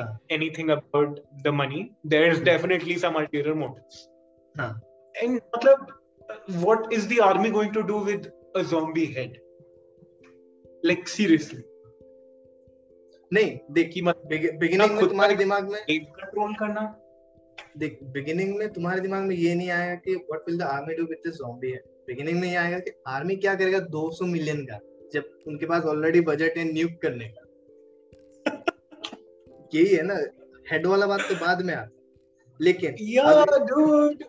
Speaker 2: huh. anything about the money. There's definitely some ulterior motives. Huh. And matlab, what is the army going to do with a zombie head? Like
Speaker 1: seriously. नहीं देखिए मत beginning
Speaker 2: में तुम्हारे दिमाग में control करना
Speaker 1: देख beginning में तुम्हारे दिमाग में ये नहीं आएगा कि what will the army do with this zombie है बिगिनिंग में ये आएगा कि आर्मी क्या करेगा 200 मिलियन का जब उनके पास ऑलरेडी बजट है न्यूक करने का यही है ना हेड वाला बात तो बाद में आता लेकिन
Speaker 2: या dude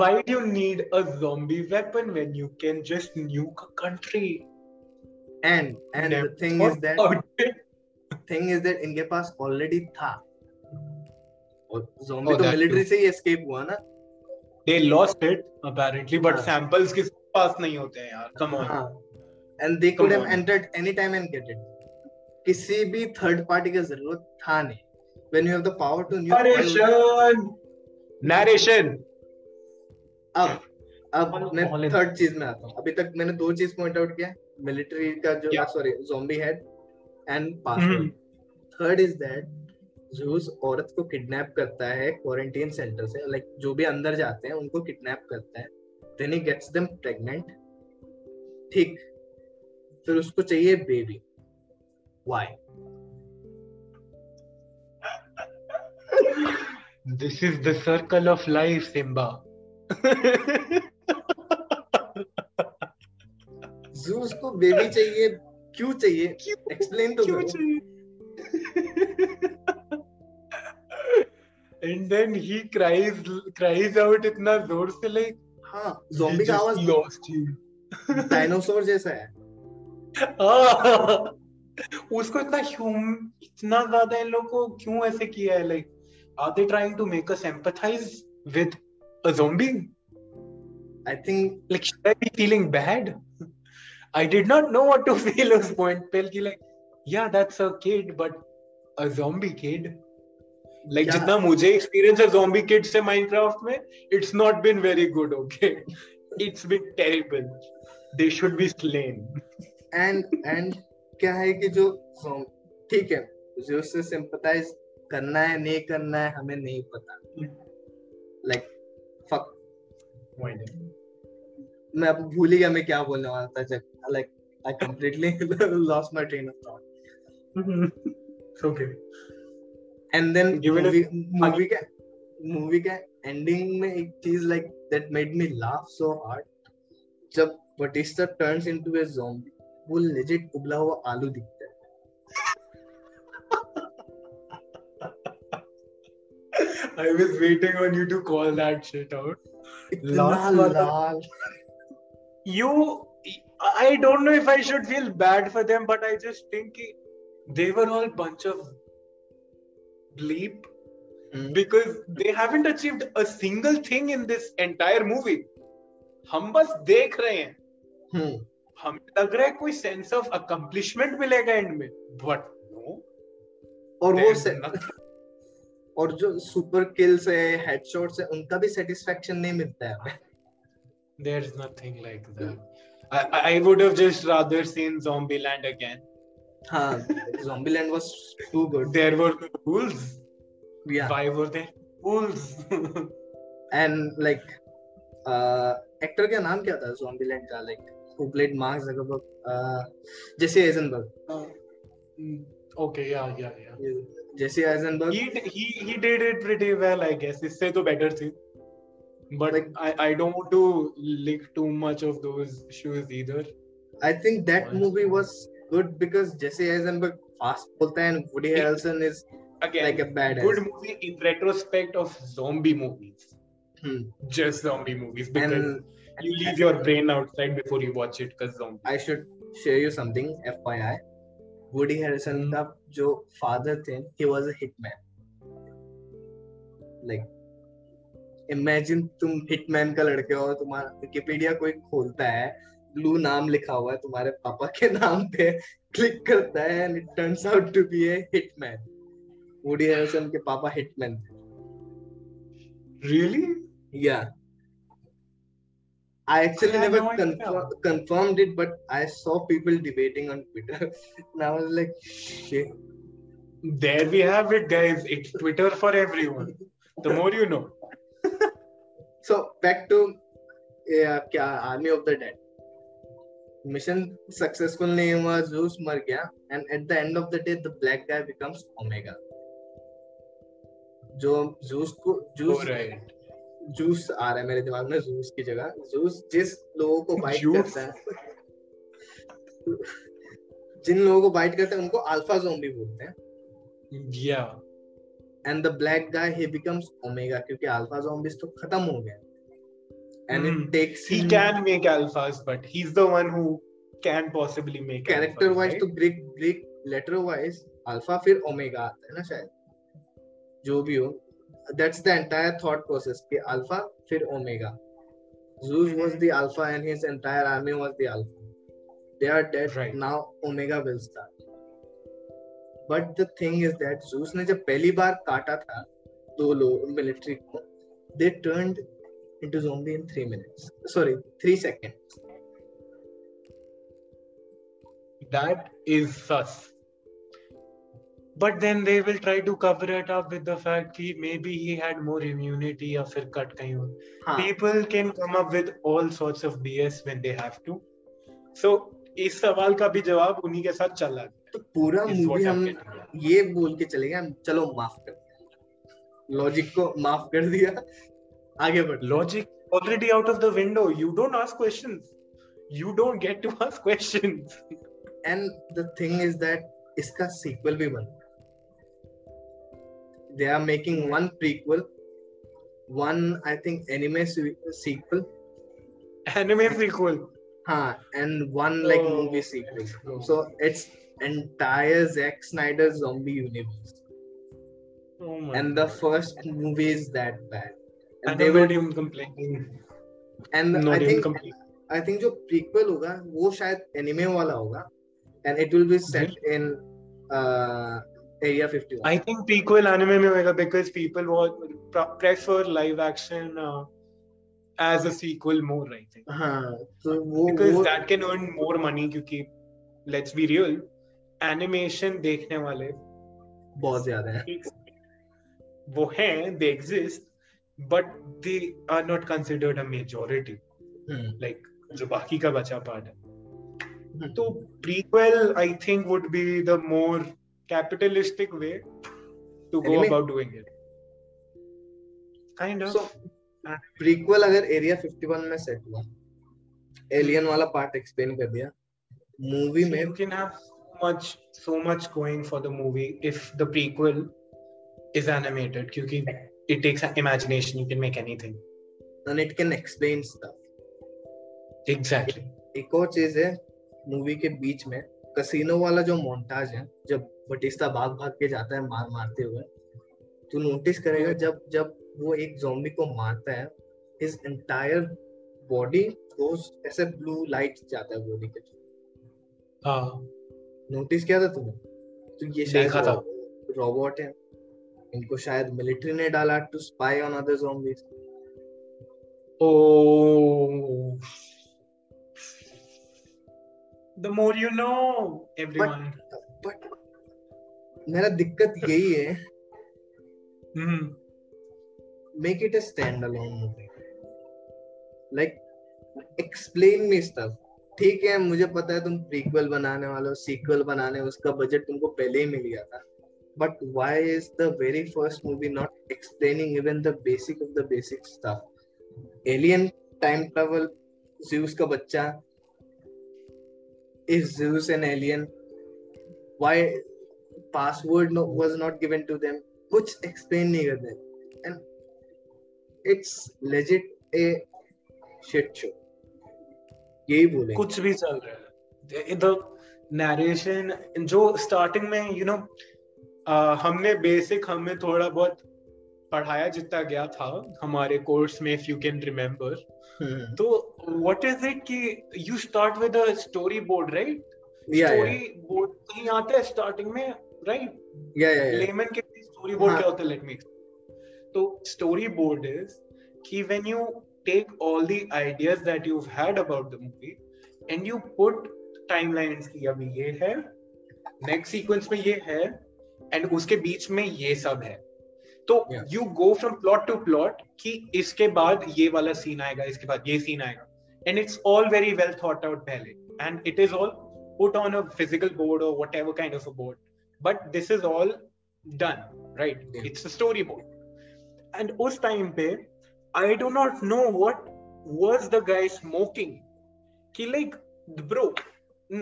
Speaker 2: why do you need a zombie weapon when you can just nuke a country
Speaker 1: and and Never the thing is that thing is that इनके पास already था और
Speaker 2: zombie oh, तो military
Speaker 1: से ही escape हुआ ना
Speaker 2: they lost it apparently but हाँ. samples किसके पास नहीं होते हैं यार come on हाँ. and they could come have on. entered
Speaker 1: any time and get it किसी भी थर्ड पार्टी का जरूरत था नहीं when you have the power to narration narration अब अब मैं थर्ड चीज में आता हूँ अभी तक मैंने दो चीज पॉइंट आउट किया मिलिट्री का जो sorry zombie head and password third is that Zeus औरत को किडनैप करता है क्वारंटीन सेंटर से लाइक जो भी अंदर जाते हैं उनको किडनैप करता है then he gets them pregnant ठीक फिर उसको चाहिए baby Why?
Speaker 2: this is the circle of life, Simba.
Speaker 1: Zeus को बेबी चाहिए क्यों चाहिए
Speaker 2: एक्सप्लेन तो क्यों चाहिए and then he cries cries out इतना जोर से लाइक हाँ ज़ॉम्बी का आवाज लॉस्ट यू डायनासोर
Speaker 1: जैसा है
Speaker 2: ah! उसको इतना ह्यूम इतना ज्यादा इन लोगों को क्यों ऐसे किया है like are they trying to make us empathize with a zombie I think like should I be feeling bad I did not know what to feel उस पॉइंट पे कि लाइक या that's a kid but a zombie kid like जितना मुझे experience है zombie kid से Minecraft में it's not been very good okay it's been terrible
Speaker 1: they should be slain and and क्या है कि जो हाँ, ठीक है जो उससे सिंपथाइज करना है नहीं करना है हमें नहीं पता लाइक फक मैं अब भूल ही गया मैं क्या बोलने वाला था जब like I completely lost my train of thought okay and then movie का मूवी का एंडिंग में एक चीज like that made me laugh so hard जब Bautista turns into a zombie वो लेजिट उबला हुआ आलू दिखता है
Speaker 2: I was waiting on you to call that shit out. लाल लाल. You, I don't know if I should feel bad for them, but I just think they were all bunch of bleep mm. because they haven't achieved a single thing in this entire movie. हम बस देख रहे हैं. Hmm. हमें लग रहा है कोई सेंस ऑफ अकम्प्लिशमेंट मिलेगा एंड में बट नो और वो से, और जो सुपर किल्स
Speaker 1: है हेडशॉट्स है उनका
Speaker 2: भी सेटिस्फेक्शन
Speaker 1: नहीं मिलता है there is
Speaker 2: nothing like that
Speaker 1: I
Speaker 2: would have just rather seen
Speaker 1: Zombieland
Speaker 2: again
Speaker 1: हां Zombieland was too good there were
Speaker 2: rules yeah why were they fools and like
Speaker 1: uh actor का नाम क्या था ज़ॉम्बीलैंड का like who played Mark Zuckerberg, uh, Jesse Eisenberg. Uh,
Speaker 2: okay, yeah, yeah, yeah. Jesse
Speaker 1: Eisenberg.
Speaker 2: He he he did it pretty well, I guess. इससे तो better थी. But like, I I don't want to lick too much of those shoes either.
Speaker 1: I think that Honestly. movie was good because Jesse Eisenberg fast bolta and Woody Harrelson is
Speaker 2: again
Speaker 1: like a badass.
Speaker 2: Good movie in retrospect of zombie movies. Hmm. Just zombie movies because. And, you leave your brain outside before you
Speaker 1: watch it because zombie. I should share you something, FYI. Woody Harrison mm-hmm. का जो father थे, he was a hitman. Like imagine तुम hitman का लड़के हो तुम्हारा Wikipedia कोई खोलता है blue नाम लिखा हुआ है तुम्हारे
Speaker 2: पापा के नाम पे क्लिक करता है and it turns
Speaker 1: out to be a hitman. Woody Harrison के पापा hitman थे Really? Yeah. I actually I never no confirmed it, but I saw people debating on Twitter, and I was like, shit.
Speaker 2: There we have it, guys. It's Twitter for everyone. The more you know.
Speaker 1: so back to yeah, Army of the Dead. Mission successful Name was Zeus मर and at the end of the day, the black guy becomes Omega. जो को
Speaker 2: right.
Speaker 1: Zeus आ रहा है मेरे दिमाग में juice की जगह जूस जिस लोगों को बाइट करता है जिन लोगों को बाइट करते हैं उनको अल्फा ज़ोंबी बोलते हैं या and the black guy he becomes omega क्योंकि अल्फा ज़ोंबीज तो खत्म हो गए and mm. it takes
Speaker 2: he him... can make alphas but he's
Speaker 1: the one who
Speaker 2: can
Speaker 1: possibly make character alphas, wise right? to greek greek letter wise alpha फिर omega आता है ना शायद जो भी हो that's the entire thought process alpha fir omega zeus was the alpha and his entire army was the alpha they are dead right. now omega will start but the thing is that Zeus ने जब पहली बार काटा था दो लोग military को they turn into zombie in
Speaker 2: three minutes.
Speaker 1: Sorry, three seconds.
Speaker 2: That is sus. But then they will try to cover it up with the fact कि may be he had more immunity या फिर cut कहीं और people can come up with all sorts of BS when they have to so
Speaker 1: इस सवाल का भी जवाब उन्हीं के
Speaker 2: साथ
Speaker 1: चला गया तो पूरा मूवी हम ये बोल के चले गए चलो माफ कर लॉजिक को माफ कर दिया
Speaker 2: आगे बढ़ logic already out of the window you don't ask questions you don't get to ask questions
Speaker 1: and the thing is that इसका सीक्वल भी बनता they are making one prequel, one I think anime sequel,
Speaker 2: anime prequel.
Speaker 1: Huh, and one like oh. movie sequel. So it's entire Zack Snyder zombie universe. Oh and the first movie is that
Speaker 2: bad. And, and they were even complaining.
Speaker 1: And not I think complaining. I think the prequel होगा वो anime वाला होगा and it will be set in uh,
Speaker 2: Area 51. I think prequel anime mein hoega because people were, prefer live action uh, as a sequel more, I think. हाँ, तो वो because वो, that can earn more money क्योंकि let's be real, animation देखने वाले बहुत ज्यादा हैं. वो हैं, they exist, but they are not considered a majority. Hmm. Like जो बाकी का बचा पार्ट है. तो prequel I think would be the more capitalistic way to go anime? about doing it kind of so prequel अगर area 51 में set हुआ alien वाला पार्ट एक्सप्लेन कर दिया मूवी में you can have much so much going for the movie if the prequel is animated क्योंकि it takes imagination you can make anything
Speaker 1: and it can explain stuff exactly एक और चीज है movie के बीच में कसिनो वाला जो मोंटाज है जब बटिस्ता भाग भाग के जाता है मार मारते हुए तो नोटिस करेगा जब जब वो एक जोम्बी को मारता है हिज एंटायर बॉडी गोस ऐसे ब्लू लाइट जाता है बॉडी के हां नोटिस किया था तुमने तो ये शायद देखा था रोबोट है इनको शायद मिलिट्री ने डाला to spy on other zombies
Speaker 2: oh the more you know everyone but
Speaker 1: मेरा दिक्कत यही है make it a stand alone movie like explain me stuff ठीक है मुझे पता है तुम प्रीक्वल बनाने वाले हो सीक्वल बनाने उसका बजट तुमको पहले ही मिल गया था but why is the very first movie not explaining even the basic of the basic stuff alien time travel Zeus का बच्चा is Zeus an alien why password was not given to them कुछ explain नहीं करते and it's legit a shit show यही
Speaker 2: बोले कुछ भी चल रहा है नरेशन जो स्टार्टिंग में you you know know, uh, हमने बेसिक हमें थोड़ा बहुत पढ़ाया जितना गया था हमारे कोर्स में इफ यू कैन रिमेम्बर तो व्हाट इज इट कि you start with a storyboard
Speaker 1: right story
Speaker 2: board कहीं आता है स्टार्टिंग में राइट लेमन हाँ। तो उसके बीच में ये सब है तो you go from plot to plot कि इसके बाद ये वाला सीन आएगा इसके बाद ये सीन आएगा and it's all very well thought out पहले and it is all put on a physical board और whatever kind of a board but this is all done right it's a storyboard and us time pe i do not know what was the guy smoking ki like bro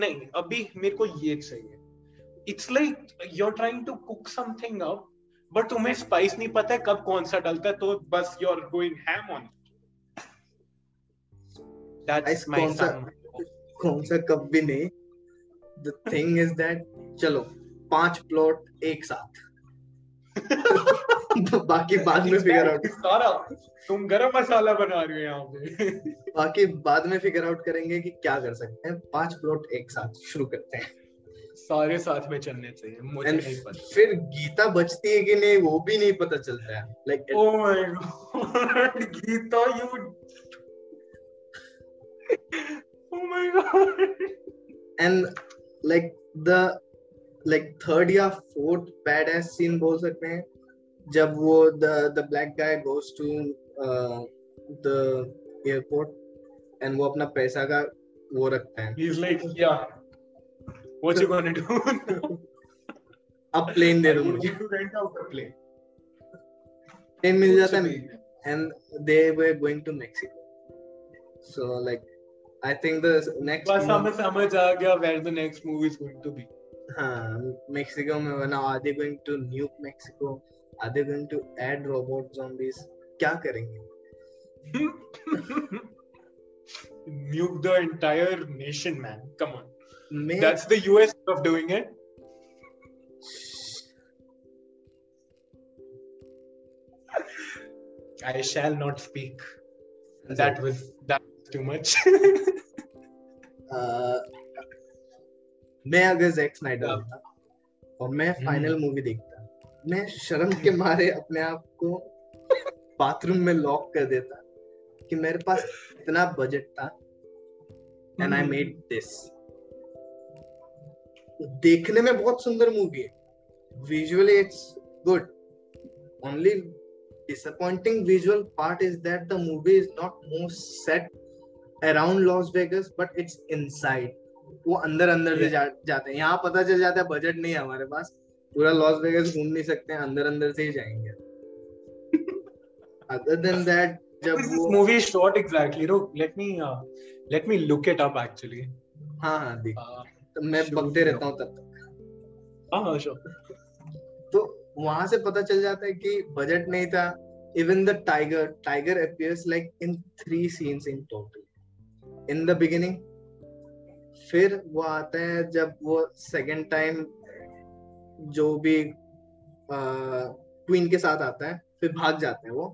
Speaker 2: nahi abhi mere ko ye chahiye it's like you're trying to cook something up but tumhe spice nahi pata kab kaun sa dalta to bas you're going
Speaker 1: ham on it. that's my son kaun sa kab bhi nahi the thing is that चलो पांच plot एक साथ तो बाकी बाद में figure out सारा
Speaker 2: तुम गरम मसाला बना रहे हो यहाँ पे
Speaker 1: बाकी बाद में फिगर आउट करेंगे कि क्या कर सकते हैं पांच प्लॉट एक साथ शुरू करते हैं
Speaker 2: सारे साथ में चलने चाहिए मुझे
Speaker 1: And नहीं पता फिर गीता बचती है कि नहीं वो भी नहीं पता चलता है like oh my
Speaker 2: God Gita you
Speaker 1: oh my God and like the like third या फोर्थ बैड एस सीन बोल सकते हैं जब वो the the black guy goes to the airport and वो अपना पैसा का वो रखता है ही इज लाइक या व्हाट यू गोना डू अब प्लेन दे दो मुझे rent out a plane plane मिल जाता है and they were going to Mexico so like I think the next बस हमें समझ आ गया where the next movie is going to be uh, Mexico, now are they going to New Mexico? Are they going to add robot zombies? What are they
Speaker 2: Nuke the entire nation, man. Come on. That's the US of doing it. I shall not speak. That was, that too much.
Speaker 1: uh, मैं अगर Jack Snyder हाँ। होता और मैं final hmm. Movie देखता मैं शर्म के हम्म। मारे अपने आप को बाथरूम में लॉक कर देता कि मेरे पास इतना बजट था एंड आई मेड दिस देखने में बहुत सुंदर मूवी है visually it's good only disappointing visual part is that the movie is not most set around Las Vegas but it's inside वो अंदर अंदर से जा, जाते हैं यहाँ पता चल जाता है बजट नहीं है हमारे पास पूरा लॉस वेगस घूम नहीं सकते अंदर अंदर से ही जाएंगे अदर देन दैट
Speaker 2: जब वो मूवी शॉट
Speaker 1: एग्जैक्टली रुक let me let me look it up actually हां हां देख uh, तो मैं
Speaker 2: बगते
Speaker 1: रहता हूँ तब तक हां श्योर हाँ, तो वहां से पता चल जाता है कि बजट नहीं था even the tiger tiger appears like in three scenes in total in the beginning फिर वो आते हैं जब वो सेकेंड टाइम जो भी क्वीन के साथ आता है फिर भाग जाते हैं वो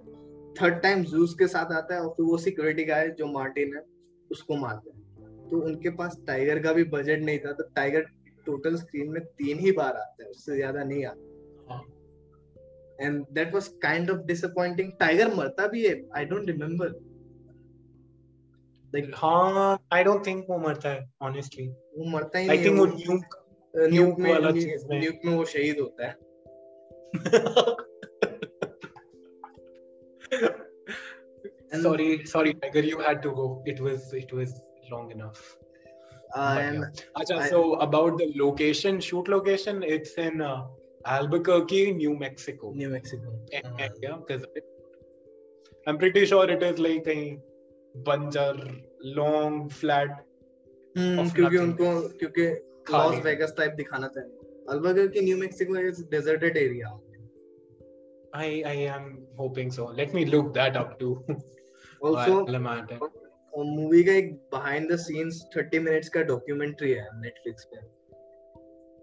Speaker 1: थर्ड टाइम जूस के साथ आता है और फिर वो सिक्योरिटी गाय जो मार्टिन है उसको मारते हैं तो उनके पास टाइगर का भी बजट नहीं था तो टाइगर टोटल स्क्रीन में तीन ही बार आता है उससे ज्यादा नहीं आता and that was kind of disappointing tiger मरता भी है आई डोंट रिमेम्बर
Speaker 2: like हाँ I don't think वो मरता है honestly
Speaker 1: वो मरता ही I
Speaker 2: think वो
Speaker 1: nuke uh,
Speaker 2: nuke
Speaker 1: में वाला चीज में nuke में वो शहीद होता है
Speaker 2: and, sorry sorry Tiger you had to go it was it was long enough um, yeah. Achha, I, so about the location shoot location it's in uh, Albuquerque New Mexico
Speaker 1: New Mexico uh-huh.
Speaker 2: yeah, I'm pretty sure it is like
Speaker 1: बंजर long flat क्योंकि उनको क्योंकि Las Vegas type दिखाना चाहिए Albuquerque New Mexico is deserted area I I am hoping so. Let me look that up too. also, movie का एक behind the scenes 30 minutes का
Speaker 2: documentary है नेटफ्लिक्स पे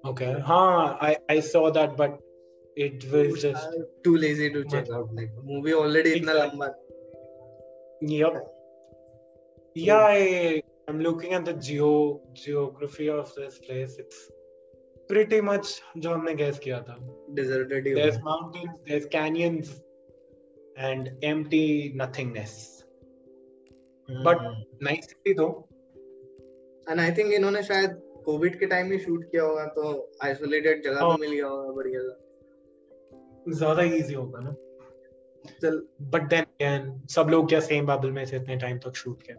Speaker 2: okay huh i i saw that but it was just too
Speaker 1: lazy to check out like movie already itna lamba
Speaker 2: yep Yeah, I, I'm looking at the geo geography of this place. It's pretty much जो हमने guess किया था. Deserted. There's mountains, there's canyons, and empty nothingness.
Speaker 1: Hmm. But nice city though. And I think इन्होंने शायद Covid के time में shoot किया होगा तो आइसोलेटेड जगह तो मिल गया होगा बढ़िया
Speaker 2: सा ज्यादा इजी होगा ना चल बट देन सब लोग क्या सेम बबल में से इतने टाइम तक शूट किया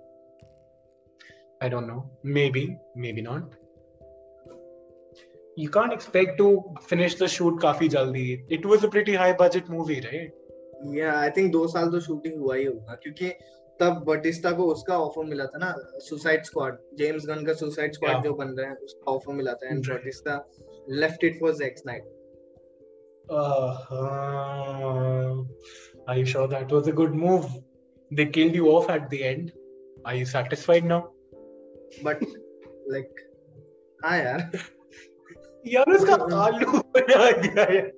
Speaker 2: I don't know. Maybe, maybe not. You can't expect to finish the shoot काफी जल्दी. It was a pretty high budget movie, right?
Speaker 1: Yeah, I think two years the shooting हुआ ही होगा क्योंकि तब बटिस्टा को उसका ऑफर मिला था ना सुसाइड स्क्वाड जेम्स गन का सुसाइड स्क्वाड जो बन रहा है उसका ऑफर मिला था and Bautista left it for Jack
Speaker 2: Are you sure that was a good move? They killed you off at the end. Are you satisfied now?
Speaker 1: But like हाँ यार
Speaker 2: यार उसका आलू बना गया है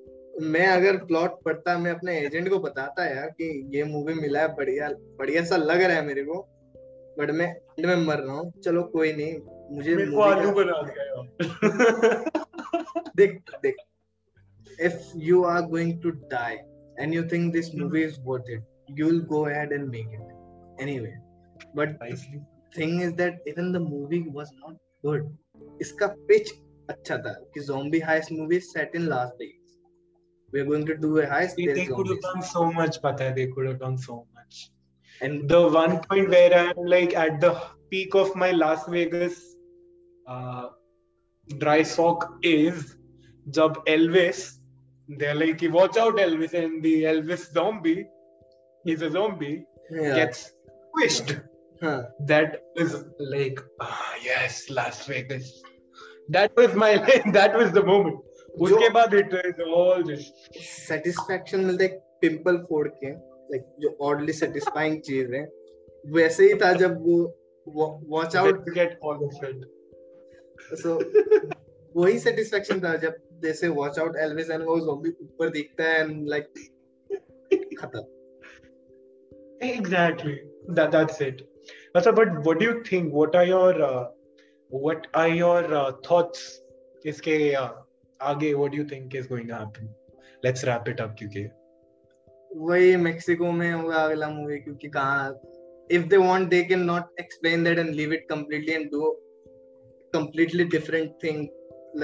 Speaker 1: मैं अगर प्लॉट पढ़ता मैं अपने एजेंट को बताता यार कि ये मूवी मिला है बढ़िया बढ़िया सा लग रहा है मेरे को बट मैं एंड में मर रहा हूँ चलो कोई नहीं
Speaker 2: मुझे
Speaker 1: मेरे को आलू बना दिया यार देख देख if you
Speaker 2: are going
Speaker 1: to die and you
Speaker 2: think this movie is
Speaker 1: worth it you'll go ahead and make it anyway but Nicely. Thing is that even the movie was not good इसका pitch अच्छा था कि zombie heist movie set in Las Vegas. We are going to
Speaker 2: do a heist. They, they could have done so much, Pata. They could have done so much. And the one point where I'm like at the peak of my Las Vegas uh, dry sock is Jab Elvis. They're like, watch out, Elvis, and the Elvis zombie, he's a zombie, yeah. gets squished. huh. that was like ah, yes las vegas that was my that was the moment उसके बाद it is all just
Speaker 1: satisfaction मिलता है pimple फोड़ के like जो oddly satisfying चीज है वैसे ही था जब वो watch out to get all the it so वही सेटिस्फैक्शन था जब जैसे वॉच आउट एल्विस एंड वो ज़ॉम्बी ऊपर
Speaker 2: दिखता है एंड लाइक खत्म exactly that that's it but what do you think? What are your uh, what are your uh, thoughts? इसके आगे uh, what do you think is going to happen? Let's wrap it up क्योंकि
Speaker 1: वही Mexico में होगा अगला movie क्योंकि कहाँ
Speaker 2: if they want they can not explain that and leave it completely
Speaker 1: and do completely different thing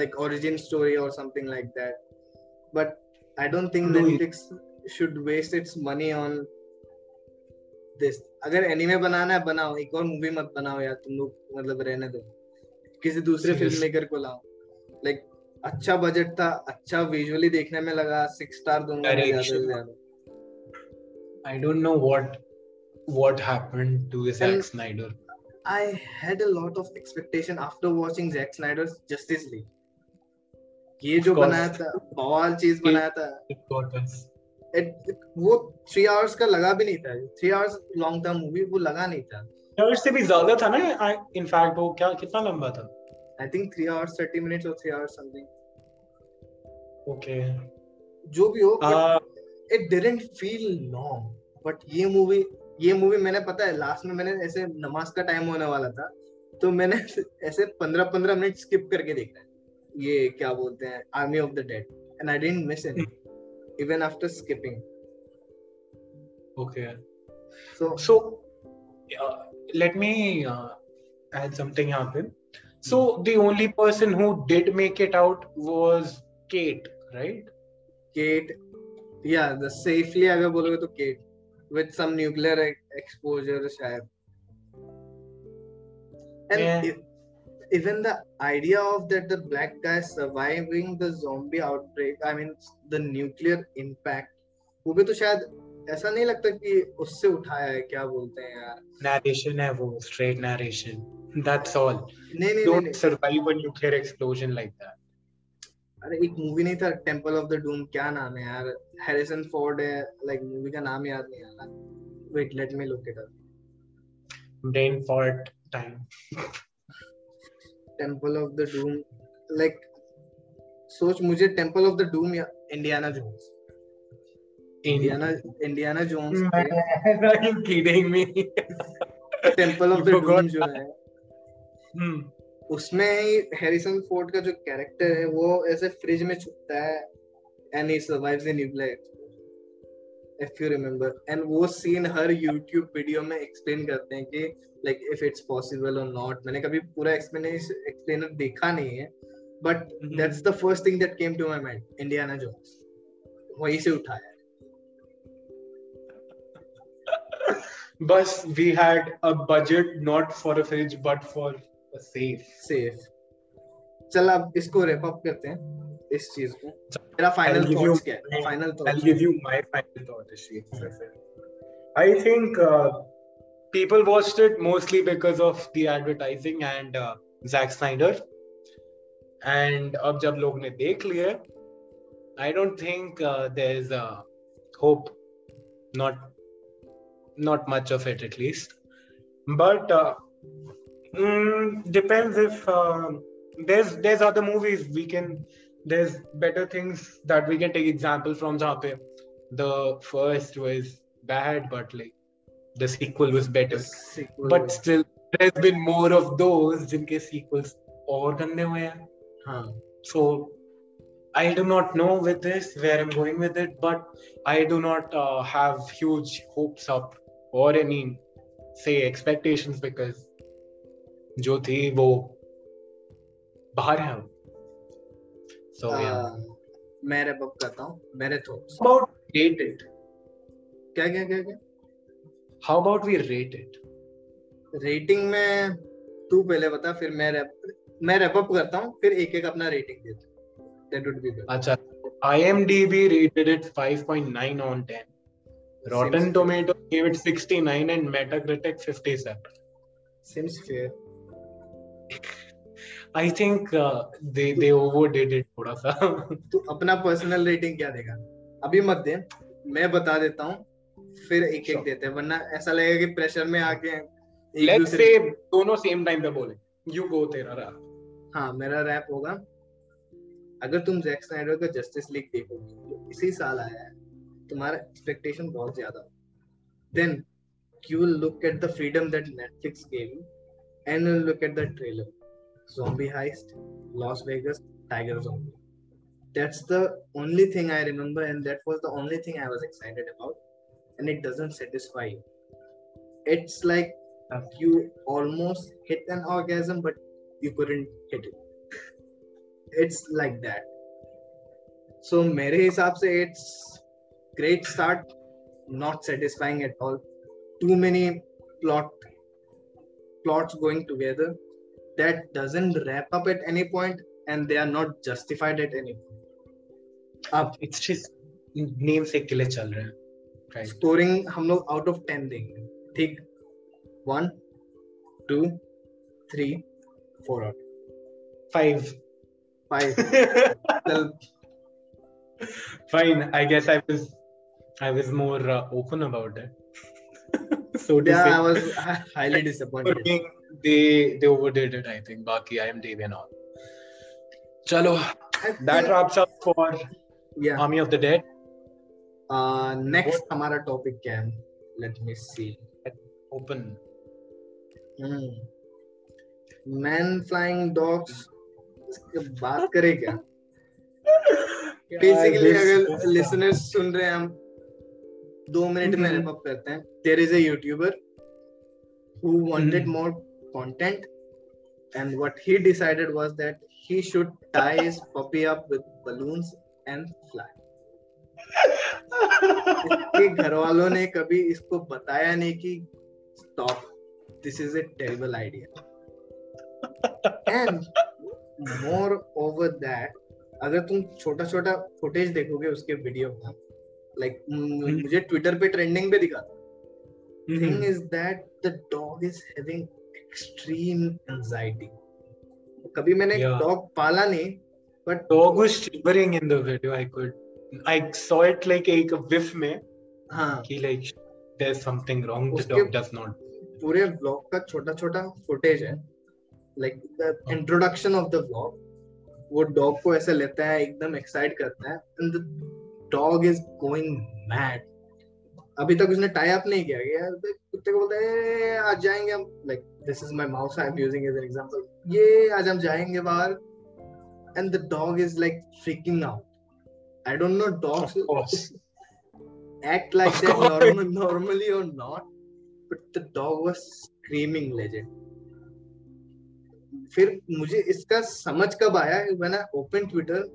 Speaker 1: like origin story or something like that but i don't think do netflix should waste its money on this अगर anime बनाना है बनाओ एक और movie मत बनाओ यार तुम लोग मतलब रहने दो किसी दूसरे फिल्म मेकर को लाओ लाइक अच्छा बजट था अच्छा विजुअली देखने में लगा सिक्स स्टार दूंगा ज्यादा से
Speaker 2: ज्यादा I don't know what what happened to this Jack Snyder
Speaker 1: I had a lot of expectation after watching Jack Snyder's Justice League ये जो बनाया था बवाल चीज बनाया था वो थ्री आवर्स का लगा भी नहीं था three hours long term movie वो लगा नहीं था आवर्स से भी ज्यादा था ना इनफैक्ट वो क्या कितना लंबा था I think three hours thirty minutes और थ्री आवर्स समथिंग ओके जो भी हो it didn't feel long but ये मूवी ये मूवी मैंने पता है लास्ट में मैंने ऐसे नमाज का टाइम होने वाला था तो मैंने ऐसे पंद्रह पंद्रह मिनट स्किप करके देखा ये क्या बोलते हैं army of the dead and I didn't miss any even after skipping
Speaker 2: okay so so uh, let me uh, add something happen so hmm. the only person who did make it out was kate right
Speaker 1: kate yeah the safely agar bologe to kate with some nuclear exposure शायद and yeah. even the idea of that the black guy surviving the zombie outbreak i mean the nuclear impact वो भी तो शायद ऐसा नहीं लगता कि उससे उठाया
Speaker 2: है क्या बोलते हैं यार नरेशन है वो स्ट्रेट नरेशन दैट्स ऑल नहीं नहीं don't
Speaker 1: survive a nuclear explosion like that अरे एक मूवी नहीं था टेंपल ऑफ द डूम क्या नाम है यार हैरिसन फोर्ड है लाइक मूवी का नाम याद नहीं आ रहा wait let me
Speaker 2: look it up brain fart time
Speaker 1: temple of the doom like सोच मुझे टेम्पल ऑफ द डूम या Indiana Jones Indiana Indiana Jones me temple of the doom जो है hmm. उसमें हैरिसन फोर्ड का जो character है वो ऐसे फ्रिज में छुपता है and he survives in if you remember and वो सीन हर यूट्यूब वीडियो में एक्सप्लेन करते हैं कि लाइक इफ इट्स पॉसिबल और नॉट मैंने कभी पूरा एक्सप्लेनेशन एक्सप्लेनर देखा नहीं है but that's the first thing that came to my mind Indiana Jones वहीं से उठाया बस
Speaker 2: we had a budget not for a fridge but for
Speaker 1: a safe safe चल अब इसको रैप अप करते हैं इस चीज को मेरा फाइनल
Speaker 2: थॉट्स क्या है final thoughts I give you my final thought is I think people watched it mostly because of the advertising and uh, Zack Snyder. अब जब लोग ने देख लिए I don't think there is hope not not much of it at least but depends if there there are the movies we can there's better things that we can take example from Zape. The first was bad, but like the sequel was better. Sequel but was... still, there's been more of those जिनके sequels और gande हुए हैं. हाँ. So I do not know with this where I'm going with it, but I do not uh, have huge hopes up or any say expectations because जो थी वो बाहर है so uh, yeah
Speaker 1: मैं रैप अप करता हूं मेरे thoughts
Speaker 2: about rate it
Speaker 1: क्या क्या क्या क्या
Speaker 2: how about we rate it
Speaker 1: rating में तू पहले बता फिर मैं रैप मैं रैप अप करता हूं फिर एक-एक अपना रेटिंग देते दैट वुड बी
Speaker 2: गुड अच्छा IMDb rated it 5.9 on 10 Rotten Tomato gave it 69 and Metacritic
Speaker 1: 57 Seems fair
Speaker 2: I think they they overdid it थोड़ा सा
Speaker 1: तो अपना पर्सनल रेटिंग क्या देगा अभी मत दे मैं बता देता हूँ फिर एक एक sure. देते हैं वरना ऐसा लगेगा कि प्रेशर में आके
Speaker 2: लेट्स से दोनों सेम टाइम पे बोले यू गो तेरा रैप हाँ मेरा
Speaker 1: रैप होगा अगर तुम जैक स्नाइडर का जस्टिस लीग देखो इसी साल आया है तुम्हारा एक्सपेक्टेशन बहुत ज्यादा then you will look at the freedom that Netflix gave and look at the trailer Zombie Heist, Las Vegas, Tiger Zombie. That's the only thing I remember, and that was the only thing I was excited about. And it doesn't satisfy you. It's like you almost hit an orgasm, but you couldn't hit it. It's like that. So, मेरे हिसाब से it's great start, not satisfying at all. Too many plot plots going together that doesn't wrap up at any point and they are not justified at any point.
Speaker 2: it's just namesake के लिए चल
Speaker 1: right. scoring हम लोग out of 10 thing. ठीक one two three four out
Speaker 2: five five fine I guess I was I was more uh, open about it
Speaker 1: so yeah I was highly disappointed for being
Speaker 2: they they overdid it. I think. Baki, I am Devi and all. Chalo, that wraps up for yeah. Army of the Dead.
Speaker 1: Uh, next हमारा topic क्या है? Let me see.
Speaker 2: Open. Hmm.
Speaker 1: man flying dogs बात करें क्या? Basically अगर listeners सुन रहे हैं हम दो मिनट में रैप अप करते हैं there is a YouTuber who wanted more content and what he decided was that he should tie his puppy up with balloons and fly घर वालों ने कभी इसको बताया नहीं कि stop this is a terrible idea and more over that अगर तुम छोटा छोटा फुटेज देखोगे उसके वीडियो का लाइक मुझे ट्विटर पे ट्रेंडिंग पे दिखा था thing is that the dog is having extreme anxiety कभी मैंने डॉग yeah. पाला
Speaker 2: नहीं but dog
Speaker 1: was
Speaker 2: shivering in the video I could I saw it like एक विफ
Speaker 1: में हां
Speaker 2: कि like there is something wrong the dog does not पूरे
Speaker 1: व्लॉग का छोटा छोटा फुटेज है like the introduction of the vlog वो डॉग को ऐसे लेता है एकदम एक्साइट करता है and the dog is going mad अभी तक उसने टाई अप नहीं किया गया तो कुत्ते को बोलते हैं आज जाएंगे हम like this is my mouse I am using as an example ये आज हम जाएंगे बाहर and the dog is like freaking out I don't know dogs act like of that normally और not but the dog was screaming legend फिर मुझे इसका समझ कब आया when I open Twitter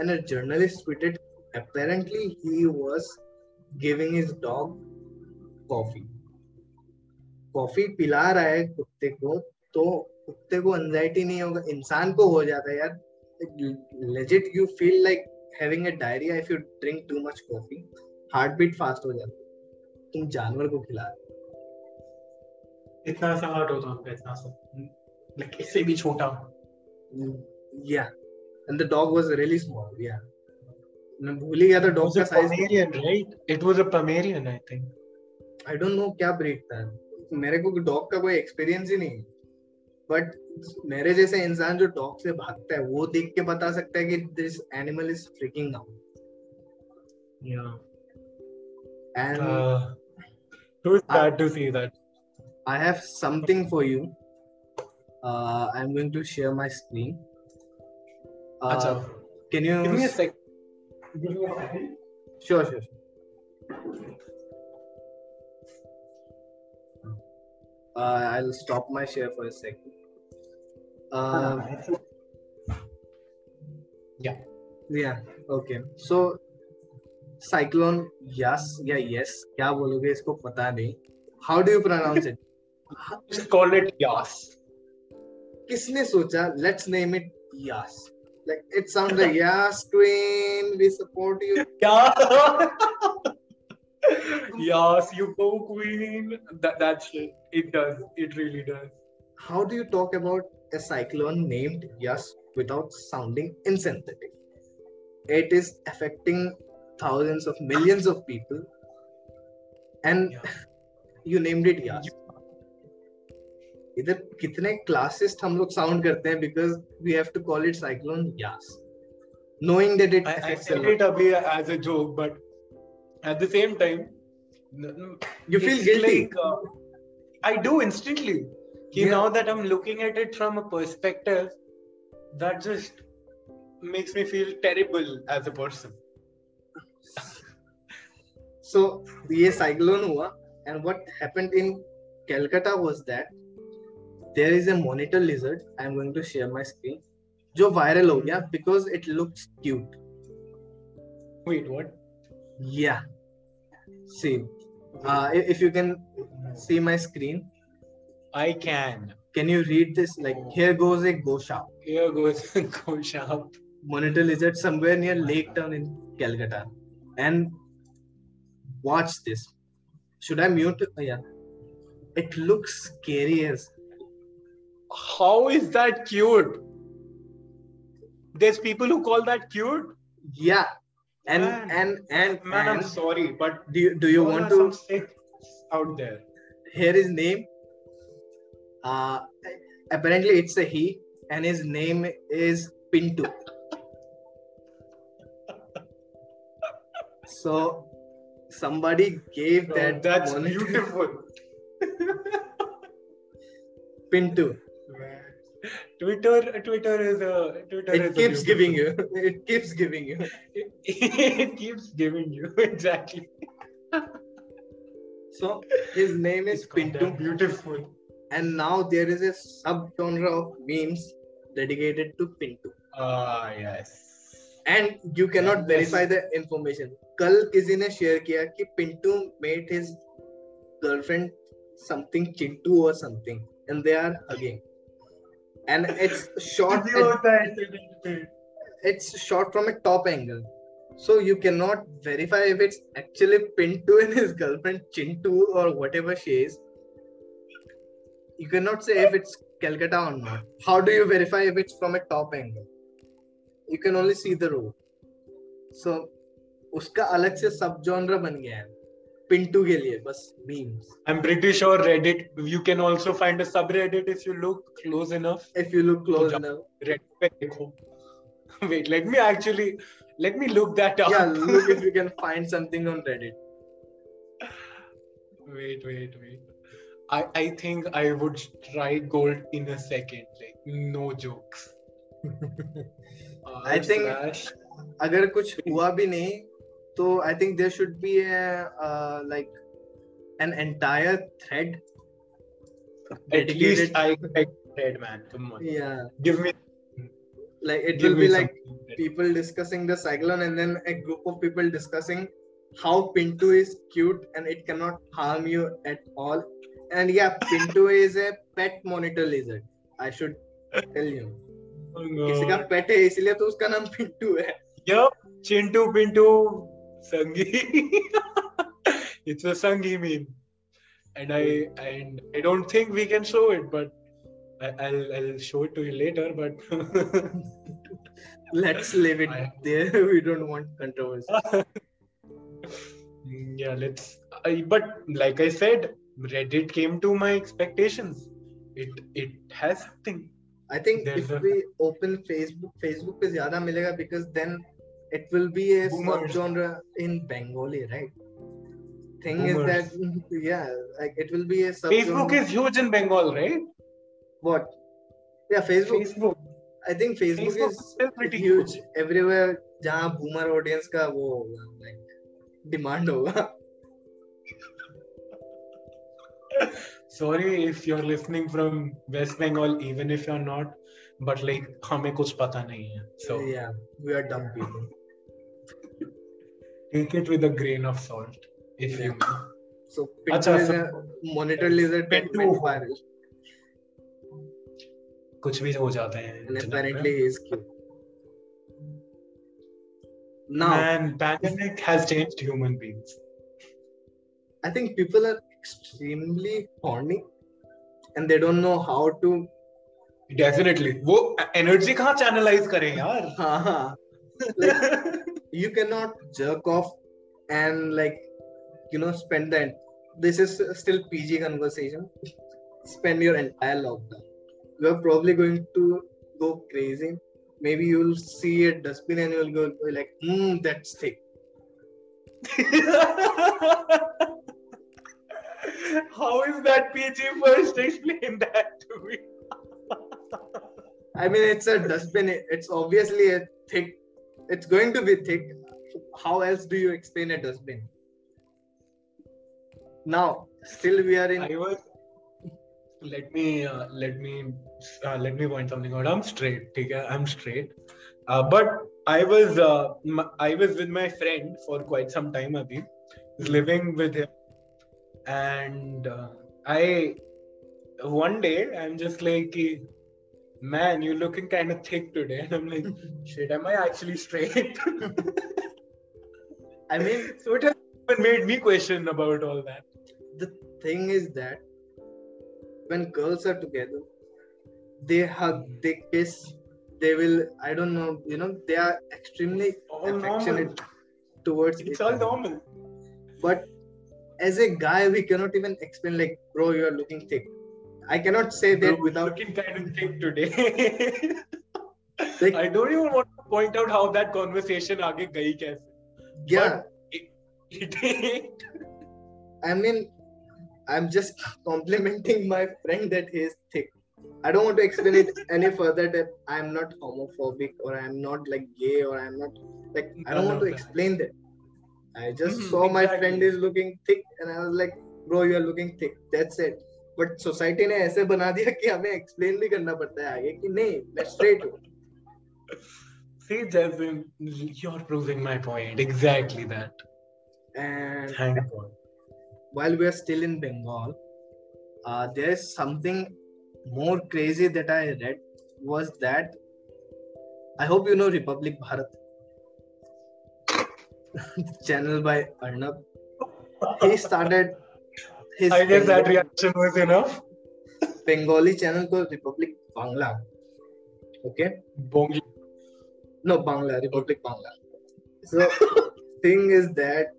Speaker 1: and a journalist tweeted apparently he was giving his dog coffee coffee पिला रहा है कुत्ते को तो कुत्ते को एंजाइटी नहीं होगा इंसान को हो जाता है यार legit you feel like having a diarrhoea if you drink too much coffee heart beat fast हो जाता है तुम जानवर को खिला
Speaker 2: इतना सा हार्ट होता है इतना सा लाइक इससे भी छोटा
Speaker 1: या and the dog was really small या भूल ही गया था डॉग का size
Speaker 2: right it was a Pomeranian I think
Speaker 1: I don't know क्या ब्रीड था मेरे को डॉग का कोई एक्सपीरियंस ही नहीं है बट मेरे जैसे इंसान जो डॉग से भागता है वो देख के बता सकता है कि this animal is freaking
Speaker 2: out या and to start to see that
Speaker 1: I have something for you I am going to share my screen अच्छा can you give me a sec sure sure Uh, I'll stop my share for a second. Uh, yeah. Yeah. Okay. So, cyclone. Yes. Yeah. Yes. क्या बोलोगे इसको पता नहीं. How do you pronounce it?
Speaker 2: Just call it Yas.
Speaker 1: किसने सोचा? Let's name it Yas. Like it sounds like yes, Queen. We support you.
Speaker 2: Yeah. yes, you go queen. That that shit. It does. It really does.
Speaker 1: How do you talk about a cyclone named Yes without sounding insensitive? It is affecting thousands of millions of people, and yeah. you named it Yes. You- इधर कितने classist हम लोग sound करते हैं because we have to call it cyclone Yaas knowing
Speaker 2: that it affects it as a joke but at the same time you feel guilty I do instantly कि now that I am looking at it from a perspective that just makes me feel terrible as a person
Speaker 1: so ये cyclone हुआ and what happened in Calcutta was that there is a monitor lizard i'm going to share my screen जो viral हो गया it looks cute
Speaker 2: wait what
Speaker 1: yeah see C uh, if you can see my screen
Speaker 2: i can
Speaker 1: can you read this like here goes a go shop.
Speaker 2: here goes a shop.
Speaker 1: monitor lizard somewhere near lake town in calcutta and watch this should i mute yeah it looks scary as
Speaker 2: how is that cute? There's people who call that cute.
Speaker 1: Yeah, and man, and and
Speaker 2: man,
Speaker 1: and,
Speaker 2: I'm sorry, but do you, do you want to sick out there?
Speaker 1: Here is name. Uh, apparently it's a he, and his name is Pintu. so somebody gave oh, that.
Speaker 2: That's beautiful.
Speaker 1: Pintu.
Speaker 2: Twitter, Twitter is a Twitter. It
Speaker 1: keeps giving you.
Speaker 2: It
Speaker 1: keeps
Speaker 2: giving
Speaker 1: you. it, keeps
Speaker 2: giving you exactly.
Speaker 1: so his name is Pinto.
Speaker 2: Beautiful. And
Speaker 1: now there is a subgenre of memes dedicated to
Speaker 2: Pinto. Ah yes.
Speaker 1: And you cannot verify the information. कल किसी ने share किया कि Pintu met his girlfriend something Chintu और something and they are and it's shot it's shot from a top angle so you cannot verify if it's actually pinned to in his girlfriend chintu or whatever she is you cannot say if it's calcutta or not how do you verify if it's from a top angle you can only see the road so उसका अलग से sub genre बन गया है पिंटू के लिए बस memes
Speaker 2: I am pretty sure Reddit you can also find a subreddit if you look close enough
Speaker 1: if you look close enough Reddit पे
Speaker 2: देखो wait let me actually let me look that up या look if you can find
Speaker 1: something on
Speaker 2: Reddit wait wait wait I I think I would try gold in a second. Like no jokes. uh,
Speaker 1: I think slash. अगर कुछ हुआ भी नहीं so i think there should be a uh, like an entire thread at least i expect thread man come on yeah give me like it give will be like something. people discussing the cyclone and then a group of people discussing how pinto is cute and it cannot harm you at all and yeah pinto is a pet monitor lizard i should tell you oh, no. किसी का पेट है इसलिए तो उसका नाम पिंटू है
Speaker 2: yup Sangi. it's a Sangi meme. And I and I don't think we can show it, but I, will I'll show it to you later. But
Speaker 1: let's leave it I, there. We don't want controversy. yeah,
Speaker 2: let's. I, but like I said, Reddit came to my expectations. It it has something.
Speaker 1: I think There's if a... we open Facebook, Facebook is ज़्यादा मिलेगा because then it will be a subgenre in Bengali, right? Thing Boomers. is that yeah, like it will be
Speaker 2: a sub.
Speaker 1: Facebook is huge
Speaker 2: in
Speaker 1: Bengal,
Speaker 2: right? What? Yeah,
Speaker 1: Facebook. Facebook. I think Facebook, Facebook is, is pretty huge cool. everywhere. जहाँ boomer audience का वो होगा like demand होगा
Speaker 2: Sorry if you're listening from West Bengal, even if you're not, but like but like हमें कुछ पता नहीं है सो या we are dumb people take it with a grain of salt if yeah. you may.
Speaker 1: So
Speaker 2: pinto is
Speaker 1: a monitor laser pinto viral.
Speaker 2: कुछ भी हो जाते हैं apparently
Speaker 1: he is cute.
Speaker 2: Now and pandemic has changed human beings.
Speaker 1: I think people are extremely horny and they don't know how to
Speaker 2: definitely वो energy कहाँ channelise करें यार हाँ हाँ
Speaker 1: you cannot jerk off and like you know spend the this is still pg conversation spend your entire lockdown you're probably going to go crazy maybe you'll see a dustbin and you'll go like hmm that's thick
Speaker 2: how is that pg first explain that to me
Speaker 1: i mean it's a dustbin it's obviously a thick it's going to be thick. How else do you explain a dustbin? Now, still we are
Speaker 2: in. I was. Let me uh, let me uh, let me point something out. I'm straight. Okay? I'm straight. Uh, but I was uh, was with my friend for quite some time. Abhi, living with him, and uh, I one day I'm just like man, you're looking kind of thick today. And I'm like, shit, am I actually straight? I mean, so it has made me question about all that.
Speaker 1: The thing is that when girls are together, they hug, they kiss, they will, I don't know, you know, they are extremely affectionate normal. towards
Speaker 2: It's all normal.
Speaker 1: But as a guy, we cannot even explain, like, bro, you are looking thick I cannot say that Bro, without
Speaker 2: looking kind of thing today. like, I don't even want to point out how that conversation aage gayi kaise.
Speaker 1: Yeah. It, it I mean, I'm just complimenting my friend that he is thick. I don't want to explain it any further that I'm not homophobic or I'm not like gay or I'm not like I don't want to explain that. I just mm-hmm, saw exactly. my friend is looking thick and I was like, bro, you are looking thick. That's it. But society ने ऐसे बना दिया कि हमें explain भी करना पड़ता है आगे कि नहीं मैं स्ट्रेट हूँ
Speaker 2: See, Jasmine, you're proving my point. Exactly that. And
Speaker 1: Thank God. While we are still in Bengal, uh, there is something more crazy that I read was that I hope you know Republic Bharat. channel by Arnab. He started
Speaker 2: his I guess that reaction was enough. Bengali
Speaker 1: channel called Republic Bangla. Okay.
Speaker 2: Bongi.
Speaker 1: No, Bangla, Republic Bangla. So, thing is that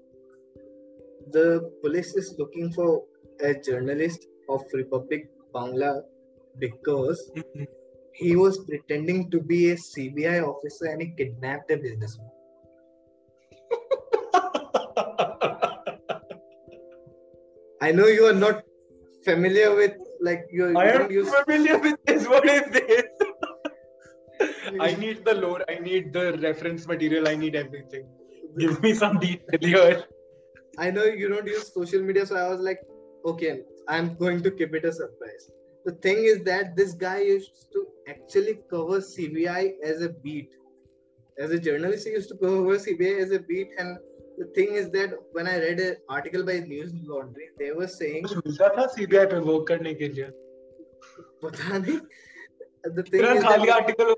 Speaker 1: the police is looking for a journalist of Republic Bangla because mm-hmm. he was pretending to be a CBI officer and he kidnapped a businessman. I know you are not familiar with like you're.
Speaker 2: I you am use... familiar with this. What is this? I need the lore. I need the reference material. I need everything. Give me some detail here.
Speaker 1: I know you don't use social media, so I was like, okay, I'm going to keep it a surprise. The thing is that this guy used to actually cover CBI as a beat. As a journalist, he used to cover CBI as a beat, and the thing is that when I read an article by News Laundry, they were saying भेजा
Speaker 2: था CBI पे वो करने के लिए
Speaker 1: पता नहीं the thing is खाली article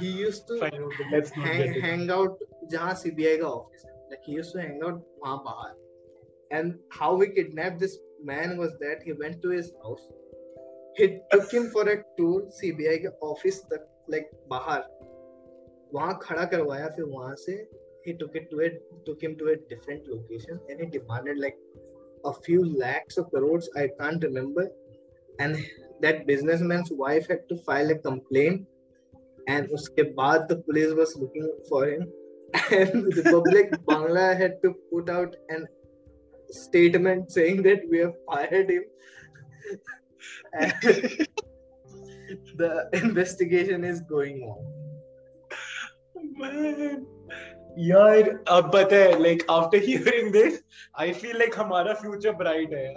Speaker 1: he used to hang, hang out जहाँ CBI का office है like he used to hang out वहाँ बाहर and how we kidnapped this man was that he went to his house he took him for a tour CBI के office तक like बाहर वहाँ खड़ा करवाया फिर वहाँ से he took it to it took him to a different location and he demanded like a few lakhs of crores i can't remember and that businessman's wife had to file a complaint and uske baad the police was looking for him and the public bangla had to put out an statement saying that we have fired him the investigation is going on
Speaker 2: man यार अब पता है like after hearing this I feel like हमारा future bright
Speaker 1: है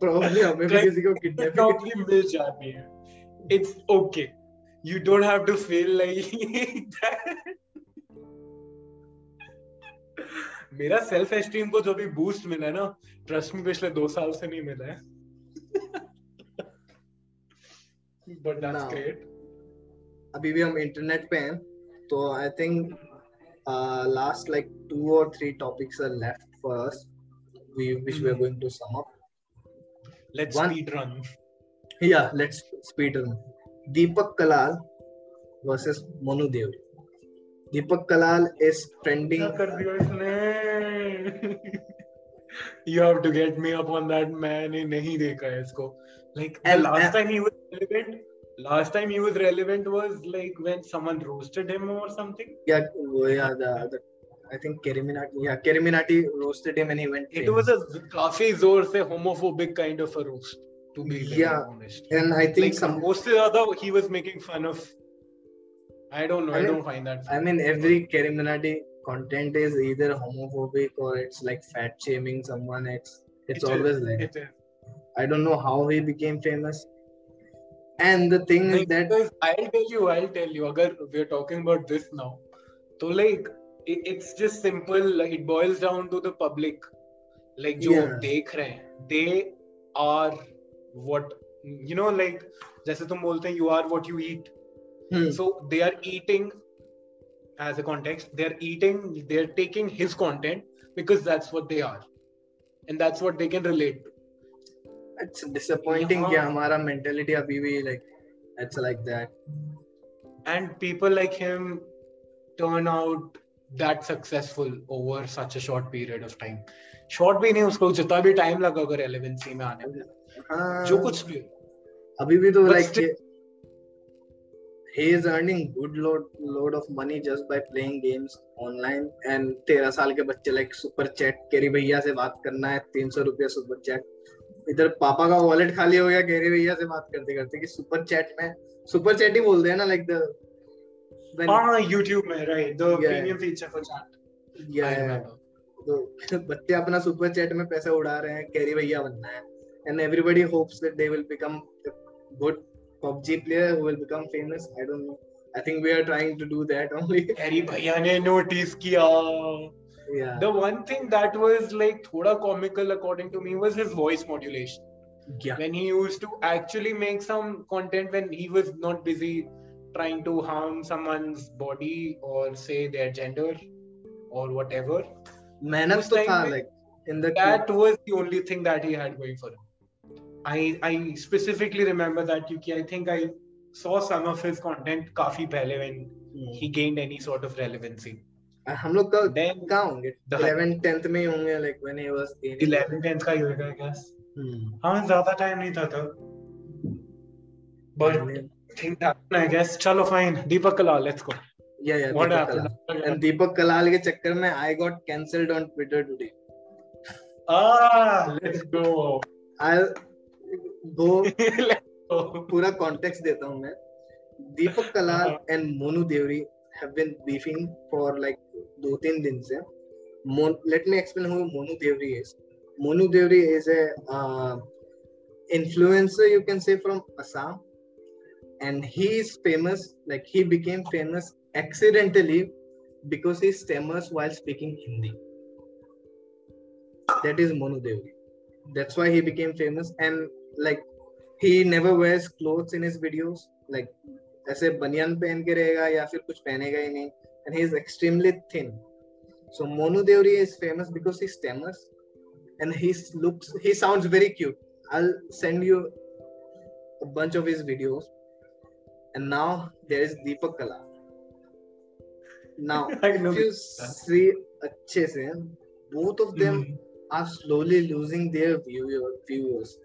Speaker 1: probably हमें भी किसी को किडनैप किडनैपिंग मिल जाती है it's
Speaker 2: okay you don't have to feel like मेरा सेल्फ एस्टीम को जो भी बूस्ट मिला है ना ट्रस्ट में पिछले दो साल से नहीं मिला है बट दैट्स ग्रेट
Speaker 1: अभी भी हम इंटरनेट पे हैं तो I think last like two और three topics are left for us we which we are going to sum up let's speed run या let's speed run Deepak Kalal versus Manu Dev Deepak Kalal is trending कर दिया इसने you have to get me up
Speaker 2: on that मैंने नहीं देखा है इसको like last time he was relevant last time he was relevant was like when someone roasted him or something.
Speaker 1: Yeah, oh, yeah, the, the I think Keriminati, yeah, Keriminati roasted him and he went.
Speaker 2: It famous. was a काफी जोर से homophobic kind of a roast, to be yeah. honest.
Speaker 1: And I think like,
Speaker 2: some most other he was making fun of. I don't know. I, I mean, don't find that.
Speaker 1: Funny. I mean, every Keriminati content is either homophobic or it's like fat shaming someone. It's it's it always is, like. It is. I don't know how he became famous and the thing like, is that
Speaker 2: i'll tell you i'll tell you agar we're talking about this now so like it, it's just simple like it boils down to the public like jo yeah. dekh rahe they are what you know like जैसे तुम you are what you eat. Eat hmm. so they are eating as a context they're eating they're taking his content because that's what they are and that's what they can relate to
Speaker 1: it's disappointing yeah. हमारा mentality अभी भी like it's like that and people like him turn out
Speaker 2: that successful over such a short period of time short भी नहीं उसको
Speaker 1: जितना भी time लगा होगा relevancy में आने में हाँ, जो कुछ भी अभी भी तो But like still, he is earning good load load of money just by playing games online and 13 साल के बच्चे like super chat केरी भैया से बात करना है 300 रुपया super chat इधर पापा का वॉलेट खाली हो गया कह भैया से बात करते करते कि सुपर चैट में सुपर
Speaker 2: चैट
Speaker 1: ही बोलते हैं ना लाइक द
Speaker 2: हां YouTube में right the premium feature for chat या तो
Speaker 1: बच्चे अपना सुपर चैट में पैसा उड़ा रहे हैं कैरी भैया बनना है and everybody hopes that they will become good PUBG player who will become famous I don't know I think we are trying to do that only carry
Speaker 2: भैया ने नोटिस किया The one thing that was like thoda comical according to me was his voice modulation. Yeah. When he used to actually make some content when he was not busy trying to harm someone's body or say their gender or whatever. Mehnat like in the that clip. was the only thing that he had going for him. I I specifically remember that Yuki. I think I saw some of his content kafi pehle when hmm. he gained any sort of relevancy.
Speaker 1: हम लोग का तो कहाँ होंगे eleventh tenth में ही होंगे like when he was in
Speaker 2: eleventh tenth का ही होगा आई गेस हाँ ज्यादा टाइम नहीं था तब but thing happened I guess चलो fine Deepak Kalal let's go या या what happened and
Speaker 1: Deepak Kalal के चक्कर में I
Speaker 2: got cancelled on Twitter today ah let's go I go पूरा कॉन्टेक्स्ट
Speaker 1: देता हूं मैं Deepak Kalal and Monu Devri have been beefing for like two three days. Mon- let me explain who Monu Devri is. Monu Devri is a uh, influencer you can say from Assam, and he is famous. Like he became famous accidentally because he stammers while speaking Hindi. That is Monu Devri. That's why he became famous and like he never wears clothes in his videos like ऐसे बनियान पहन के रहेगा या फिर कुछ पहनेगा ही नहीं and he is extremely thin so Monu Devri is famous because he stammers and he looks he sounds very cute I send you a bunch of his videos and now there is Deepak Kala now if you see अच्छे से both of them are slowly losing their viewers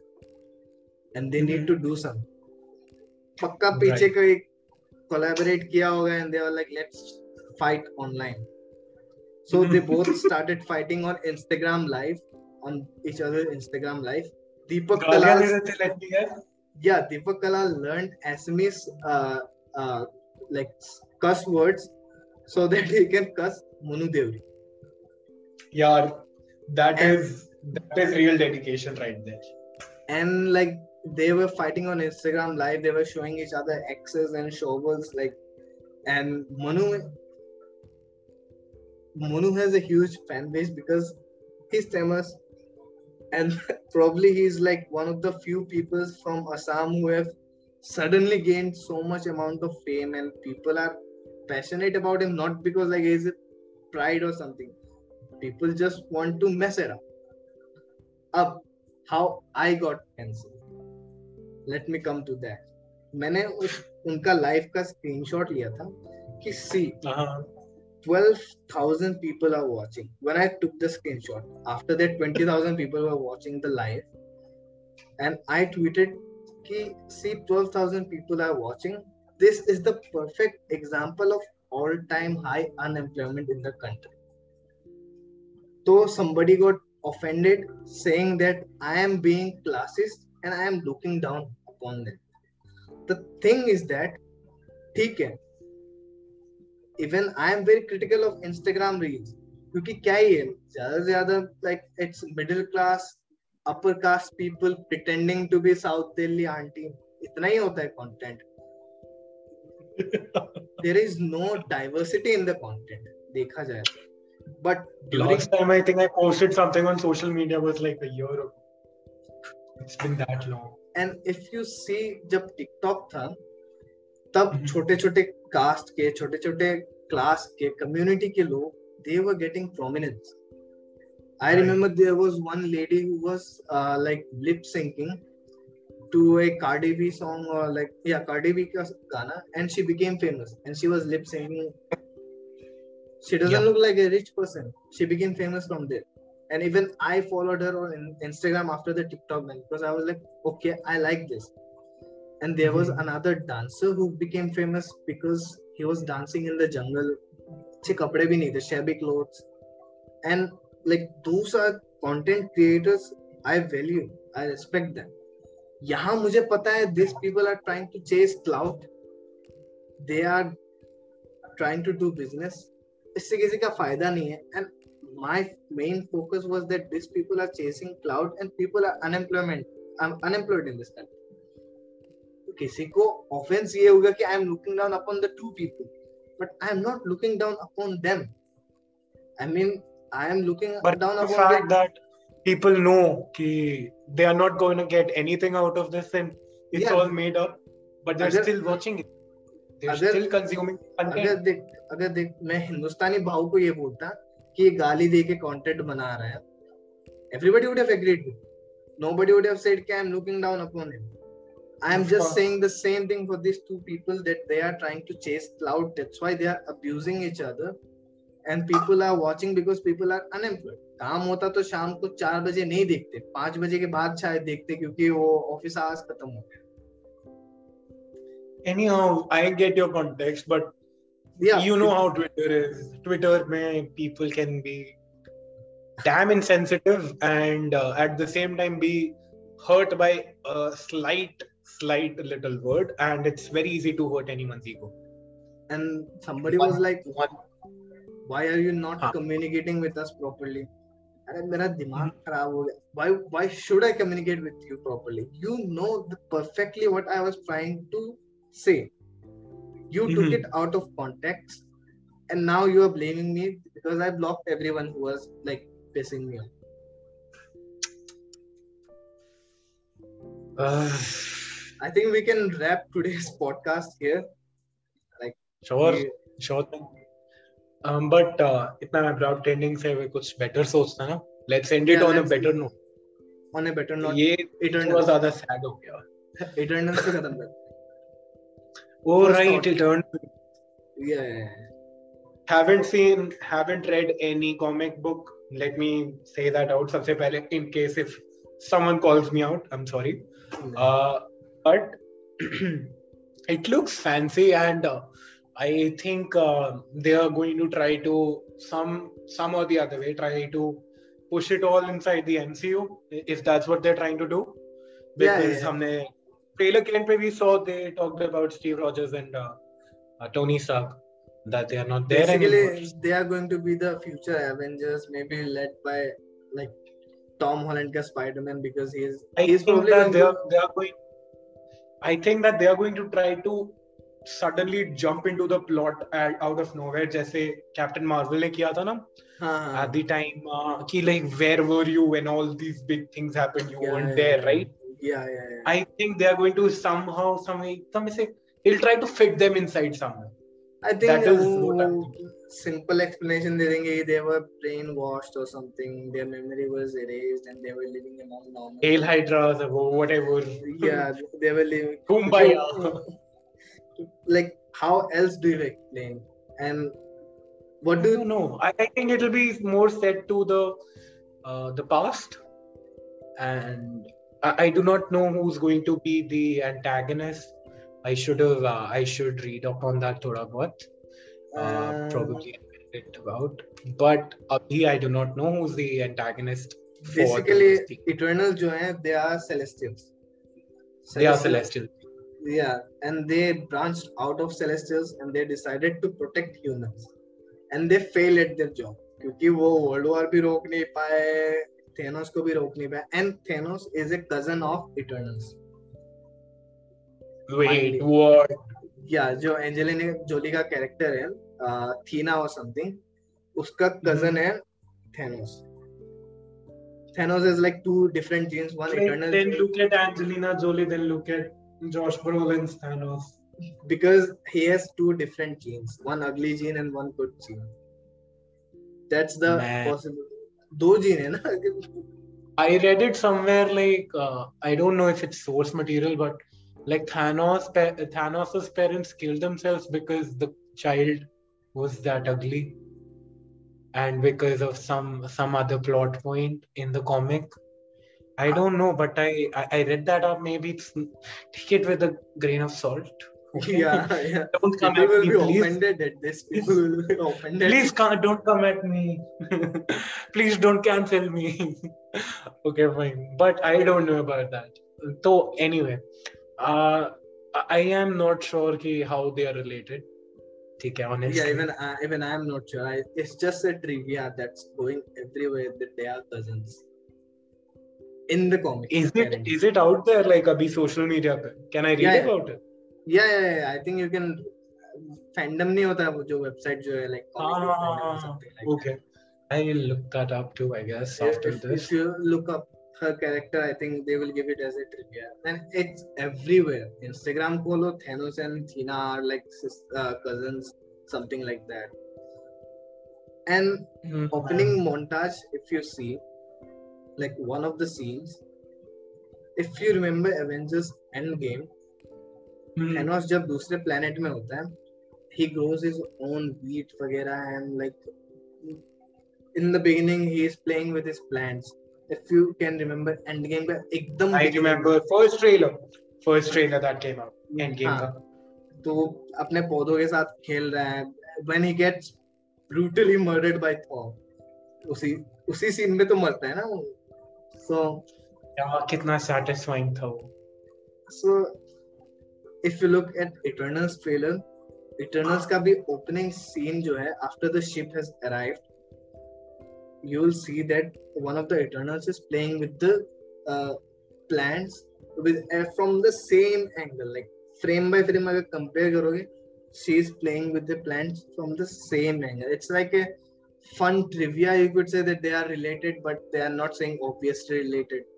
Speaker 1: and they need to do some पक्का पीछे का एक collaborate kiya hoga and they were like let's fight online so hmm. they both started fighting on instagram live on each other instagram live deepak kalal yeah deepak kalal learned sms uh, uh, like cuss words so that he can cuss monu devri
Speaker 2: yeah that and, is that is real dedication right there
Speaker 1: and like they were fighting on Instagram Live. They were showing each other X's and shovels, like, and Manu. Manu has a huge fan base because he's Tamas, and probably he's like one of the few people from Assam who have suddenly gained so much amount of fame, and people are passionate about him not because like his pride or something. People just want to mess it up. Up how I got cancelled let me come to that मैंने उस उनका life का screenshot लिया था कि see twelve thousand people are watching one I took the screenshot after that twenty thousand people are watching the life and I tweeted कि see twelve thousand people are watching this is the perfect example of all time high unemployment in the country तो somebody got offended saying that I am being classist and I am looking down upon them. The thing is that, ठीक है, even I am very critical of Instagram reels क्योंकि क्या ही है ज्यादा से ज्यादा like it's middle class, upper caste people pretending to be South Delhi auntie इतना ही होता है content. there is no diversity in the content. देखा जाए.
Speaker 2: But during... last time I think I posted something on social media was like a year ago. it's been that long
Speaker 1: and if you see जब TikTok था तब छोटे छोटे cast के छोटे छोटे क्लास के कम्युनिटी के लोग they were getting prominence I remember there was one lady who was like lip syncing to a Cardi B song or like yeah Cardi B का गाना and she became famous and she was lip syncing she doesn't yeah. look like a rich person she became famous from there and even I followed her on Instagram after the TikTok man because I was like, okay, I like this. And there was mm-hmm. another dancer who became famous because he was dancing in the jungle. अच्छे कपड़े भी नहीं थे shabby clothes and like those are content creators I value I respect them यहाँ मुझे पता है these people are trying to chase clout they are trying to do business इससे किसी का फायदा नहीं है and my main focus was that these people are chasing cloud and people are unemployment I'm unemployed in this country. तो किसी को offence ये होगा कि down upon the two people, but I am not looking down upon them. I mean, I am looking down
Speaker 2: upon
Speaker 1: the
Speaker 2: fact
Speaker 1: that people
Speaker 2: know ki they are not going to get anything out of this and it's all made up but they're still watching it अगर, still अगर देख
Speaker 1: मैं हिंदुस्तानी भाव को ये बोलता कि गाली दे के कंटेंट बना रहा है everybody would have agreed with nobody would have said okay i'm looking down upon him i am just saying the same thing for these two people that they are trying to chase clout that's why they are abusing each other and people are watching because people are unemployed काम होता तो शाम को चार बजे नहीं देखते पांच बजे के बाद शायद देखते क्योंकि वो ऑफिस आवर्स खत्म हो गए
Speaker 2: anyhow i get your context but yeah you know how twitter is twitter may people can be damn insensitive and uh, at the same time be hurt by a slight slight little word and it's very easy to hurt anyone's ego
Speaker 1: and somebody was like what why are you not huh. communicating with us properly hmm. why why should I communicate with you properly you know perfectly what I was trying to say you mm-hmm. took it out of context, and now you are blaming me because I blocked everyone who was like pissing me off. Uh, I think we can wrap today's podcast here. Like
Speaker 2: sure, we, sure thing. Um, but uh, इतना abrupt ending से मैं कुछ better so Let's end it yeah, on a better note.
Speaker 1: On a better note.
Speaker 2: ये Eternals. थोड़ा ज़्यादा sad हो गया.
Speaker 1: Eternals को खत्म कर.
Speaker 2: Oh right, it turned.
Speaker 1: Yeah.
Speaker 2: Haven't seen, haven't read any comic book. Let me say that out. सबसे पहले, in case if someone calls me out, I'm sorry. Hmm. Uh, but it looks fancy, and uh, I think uh, they are going to try to some some or the other way try to push it all inside the MCU if that's what they're trying to do. Because yeah, yeah, yeah trailer came where we saw they talked about Steve Rogers and uh, uh, Tony Stark that
Speaker 1: they
Speaker 2: are not there
Speaker 1: Basically, anymore. they are going to be the future Avengers, maybe led by like Tom Holland as Spider-Man because he is. I he's think that they are, to... they are going. I
Speaker 2: think that they are going to try to suddenly jump into the plot out of nowhere, जैसे Captain Marvel ने किया At the time, uh, ki like where were you when all these big things happened? You yeah, weren't there, yeah. right?
Speaker 1: Yeah, yeah, yeah. I
Speaker 2: think they are going to somehow, some way, some say he'll try to fit them inside somewhere. I
Speaker 1: think that is what simple explanation they think they were brainwashed or something. Their memory was erased and they were living among normal.
Speaker 2: Hail Hydras or whatever.
Speaker 1: yeah, they were living.
Speaker 2: Kumbaya.
Speaker 1: like how else do you explain? And what do you know? I
Speaker 2: think it'll be more set to the uh, the past and I, do not know who's going to be the antagonist. I should have uh, I should read up on that thoda bahut. Uh, uh, probably it about. But abhi uh, I do
Speaker 1: not know
Speaker 2: who's the
Speaker 1: antagonist. Basically, the Eternals jo
Speaker 2: hai, they are celestials.
Speaker 1: celestials. They are celestials. Yeah, and they branched out of celestials and they decided to protect humans, and they failed at their job. क्योंकि वो world war भी रोक नहीं पाए Thanos को भी रोक नहीं पाया and Thanos is a cousin of Eternals wait what या जो एंजेलिना जोली का कैरेक्टर है थीना और समथिंग उसका कजन mm-hmm. है Thanos Thanos is like two different genes one eternal then look at Angelina Jolie then look at Josh Brolin Thanos because he has two different genes one ugly gene and one good gene that's
Speaker 2: the Man. I read it somewhere like uh, I don't know if it's source material, but like Thanos, Thanos's parents killed themselves because the child was that ugly, and because of some some other plot point in the comic. I don't know, but I I, read that Or Maybe take it with a grain of salt yeah, yeah. Don't come people at me. People will be please. offended at this. People will be offended. Please can't, don't come at me. please don't cancel me. okay, fine. But I don't know about that. So anyway, uh, I am not sure ki how they are related.
Speaker 1: Okay, honestly. Yeah, even uh, even I am not sure. I, it's just a trivia that's going everywhere that they are cousins. In the comics. Is it is
Speaker 2: it out there like abhi social media? Pe? Can I read yeah, about it? या
Speaker 1: I think you can fandom नहीं होता जो website जो है like okay I will look that up too, I guess, if, you look up her character, I think they will give it as a trivia. And it's everywhere. Instagram Polo, Thanos and Tina are like uh, cousins, something like that. And mm-hmm. opening montage, if you see, like one of the scenes, if you remember Avengers Endgame, Thanos hmm. जब दूसरे planet में होता है he grows his own wheat वगैरह and like in the beginning he is playing with his plants if you can remember Endgame का एकदम I remember first trailer first trailer that came out Endgame का तो अपने पौधों के साथ खेल रहा है when he gets brutally murdered by Thor उसी उसी सीन में तो मरता है ना वो सो so,
Speaker 2: कितना सैटिस्फाइंग
Speaker 1: था वो so if you look at Eternals trailer Eternals का भी ओपनिंग सीन जो है after the ship has arrived you will see that one of the Eternals is playing with the plants with from the same angle like frame by frame अगर compare करोगे she is playing with the plants from the same angle. It's like a fun trivia. You could say that they are related, but they are not saying obviously related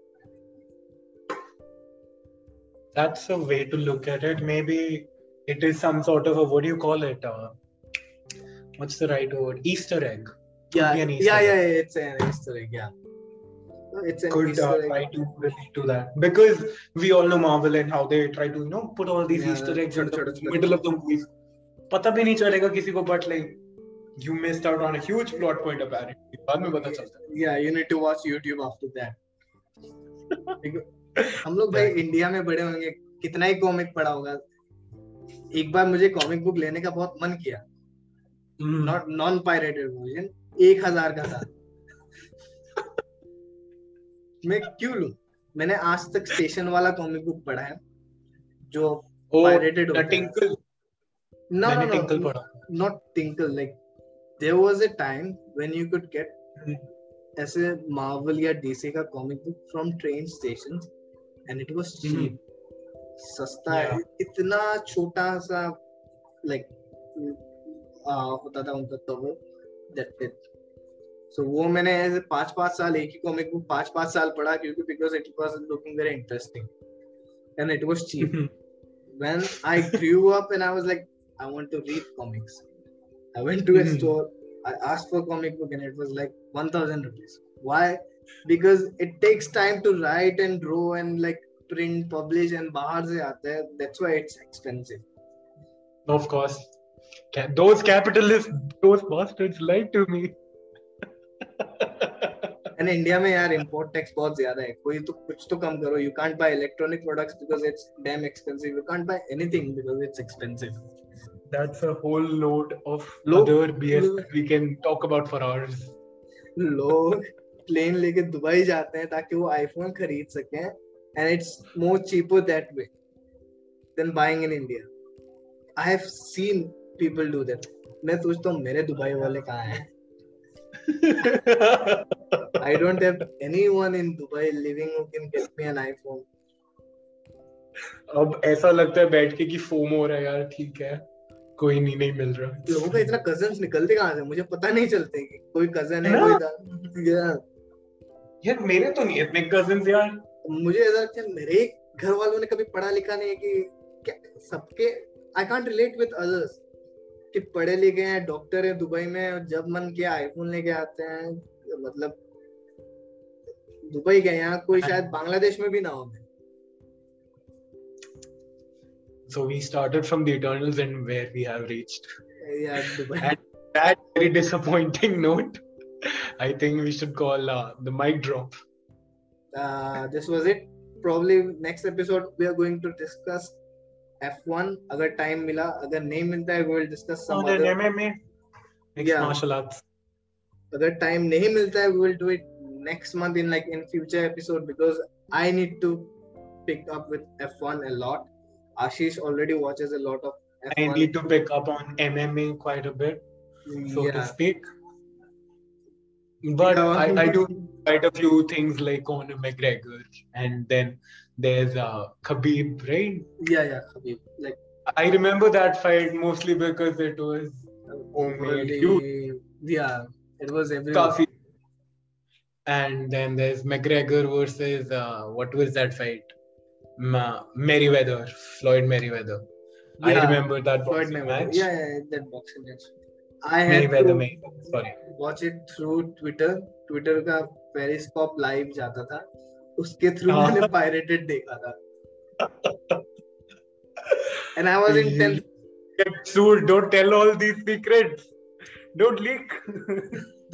Speaker 2: that's a way to look at it. Maybe it is some sort of a what do you call it? Uh,
Speaker 1: what's
Speaker 2: the
Speaker 1: right
Speaker 2: word?
Speaker 1: Easter egg.
Speaker 2: Yeah,
Speaker 1: Easter yeah, egg.
Speaker 2: yeah,
Speaker 1: yeah, It's an
Speaker 2: Easter egg. Yeah. It's an Easter uh, egg. try to relate to that because we all know Marvel and how they try to you know put all these yeah, Easter eggs in the middle of the movie. पता भी नहीं चलेगा किसी को you missed out on a huge plot point apparently. बाद में पता चलता है.
Speaker 1: Yeah, you need to watch YouTube after that. हम लोग भाई इंडिया में बड़े होंगे कितना ही कॉमिक पढ़ा होगा एक बार मुझे कॉमिक बुक लेने का बहुत मन किया नॉट नॉन पायरेटेड वर्जन एक हजार का था मैं क्यों लू मैंने आज तक स्टेशन वाला कॉमिक बुक पढ़ा है जो pirated not Tinkle no tinkle not, not tinkle like there was a time when hmm. ऐसे मार्वल या डीसी का comic book from train station and it was cheap सस्ता yeah. इतना छोटा सा लाइक होता था उनका कवर दैट इट सो वो मैंने ऐसे पांच पांच साल एक ही कॉमिक बुक पांच पांच साल पढ़ा क्योंकि because it was looking very interesting and it was cheap when I grew up and I was like, I want to read comics. I went to a mm-hmm. store, I asked for a comic book, and it was like 1000 rupees. Why? because it takes time to write and draw and like print, publish, and bahar se aate. That's why it's expensive.
Speaker 2: Of course. Those capitalists, those bastards lied to me.
Speaker 1: And India may have import tax bots the other. You can't buy electronic products because it's damn expensive. You can't buy anything because it's expensive. That's a whole load of
Speaker 2: other BS we can talk about for hours.
Speaker 1: Log- plane लेके Dubai जाते हैं ताकि वो iPhone खरीद सके and it's more cheaper that way than buying in India I have seen people do that मैं सोचता हूँ मेरे दुबई वाले कहाँ हैं I don't have anyone in Dubai living who can get me an iPhone.
Speaker 2: अब ऐसा लगता है बैठ के कि फोम हो रहा है यार ठीक है कोई नहीं नहीं मिल रहा
Speaker 1: लोगों का इतना कजन्स निकलते कहाँ से मुझे पता नहीं चलते कि कोई कजन है कोई दादा
Speaker 2: यार मेरे तो नहीं इतने कजिन यार मुझे ऐसा लगता है मेरे घर वालों ने कभी पढ़ा लिखा नहीं है कि सबके
Speaker 1: I can't relate with others कि पढ़े लिखे हैं डॉक्टर हैं दुबई में जब मन किया आईफोन लेके आते हैं मतलब दुबई गए यहाँ कोई शायद बांग्लादेश में भी ना हो
Speaker 2: So we started from the eternals and where we have reached. Yeah, Dubai. At that very disappointing note. I think we should call uh, the mic drop.
Speaker 1: Uh, this was it. Probably next episode we are going to discuss F1. Other time mila, other name in there, we will discuss some other.
Speaker 2: MMA, yeah. martial arts.
Speaker 1: Other time name is there, we will do it next month in like in future episode because I need to pick up with F1 a lot. Ashish already watches a lot of
Speaker 2: F1. I need to pick up on MMA quite a bit, so yeah. to speak but uh, I, I, do quite a few things like Conor McGregor, and then there's uh, Khabib, right?
Speaker 1: Yeah, yeah, Khabib. Like
Speaker 2: I remember that fight mostly because it was
Speaker 1: homemade. Yeah, it was everyone.
Speaker 2: And then there's McGregor versus uh, what was that fight? Ma- Merriweather, Floyd Merriweather. Yeah, I remember that boxing
Speaker 1: Floyd match. Yeah, yeah, that boxing match.
Speaker 2: I have
Speaker 1: watch it through Twitter Twitter का Periscope live जाता था उसके through हाँ। मैंने pirated
Speaker 2: देखा था and I was in 10th through don't tell all these secrets. Don't leak.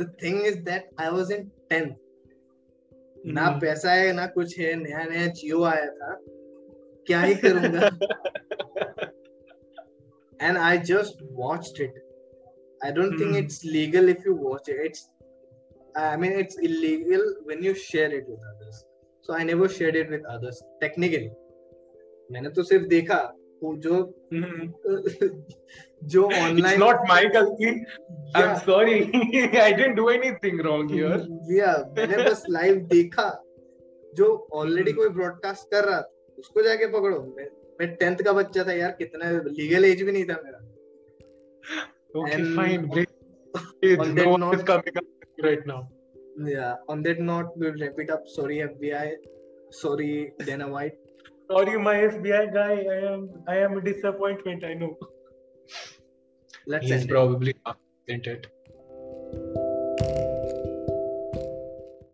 Speaker 1: the thing is that I was in 10th. ना mm-hmm. पैसा है ना कुछ है नया नया जियो आया था क्या ही करूंगा and I just watched it I don't mm. think it's legal if you watch it. It's I mean it's illegal when you share it with others. So I never shared it with others technically. मैंने तो सिर्फ देखा वो जो जो online. It's not my fault. Yeah. I'm sorry. I didn't do anything wrong here. yeah, मैंने बस live देखा जो already कोई broadcast कर रहा था उसको जाके पकड़ो मैं मैं टेंथ का बच्चा था यार कितना लीगल एज भी नहीं था मेरा
Speaker 2: Okay, and fine. Great. It's no one is coming up right now.
Speaker 1: Yeah. On that note, we'll wrap it up. Sorry, FBI. Sorry, Dana White.
Speaker 2: Sorry, my FBI guy. I am. I am a disappointment. I know. Let's. He's probably it.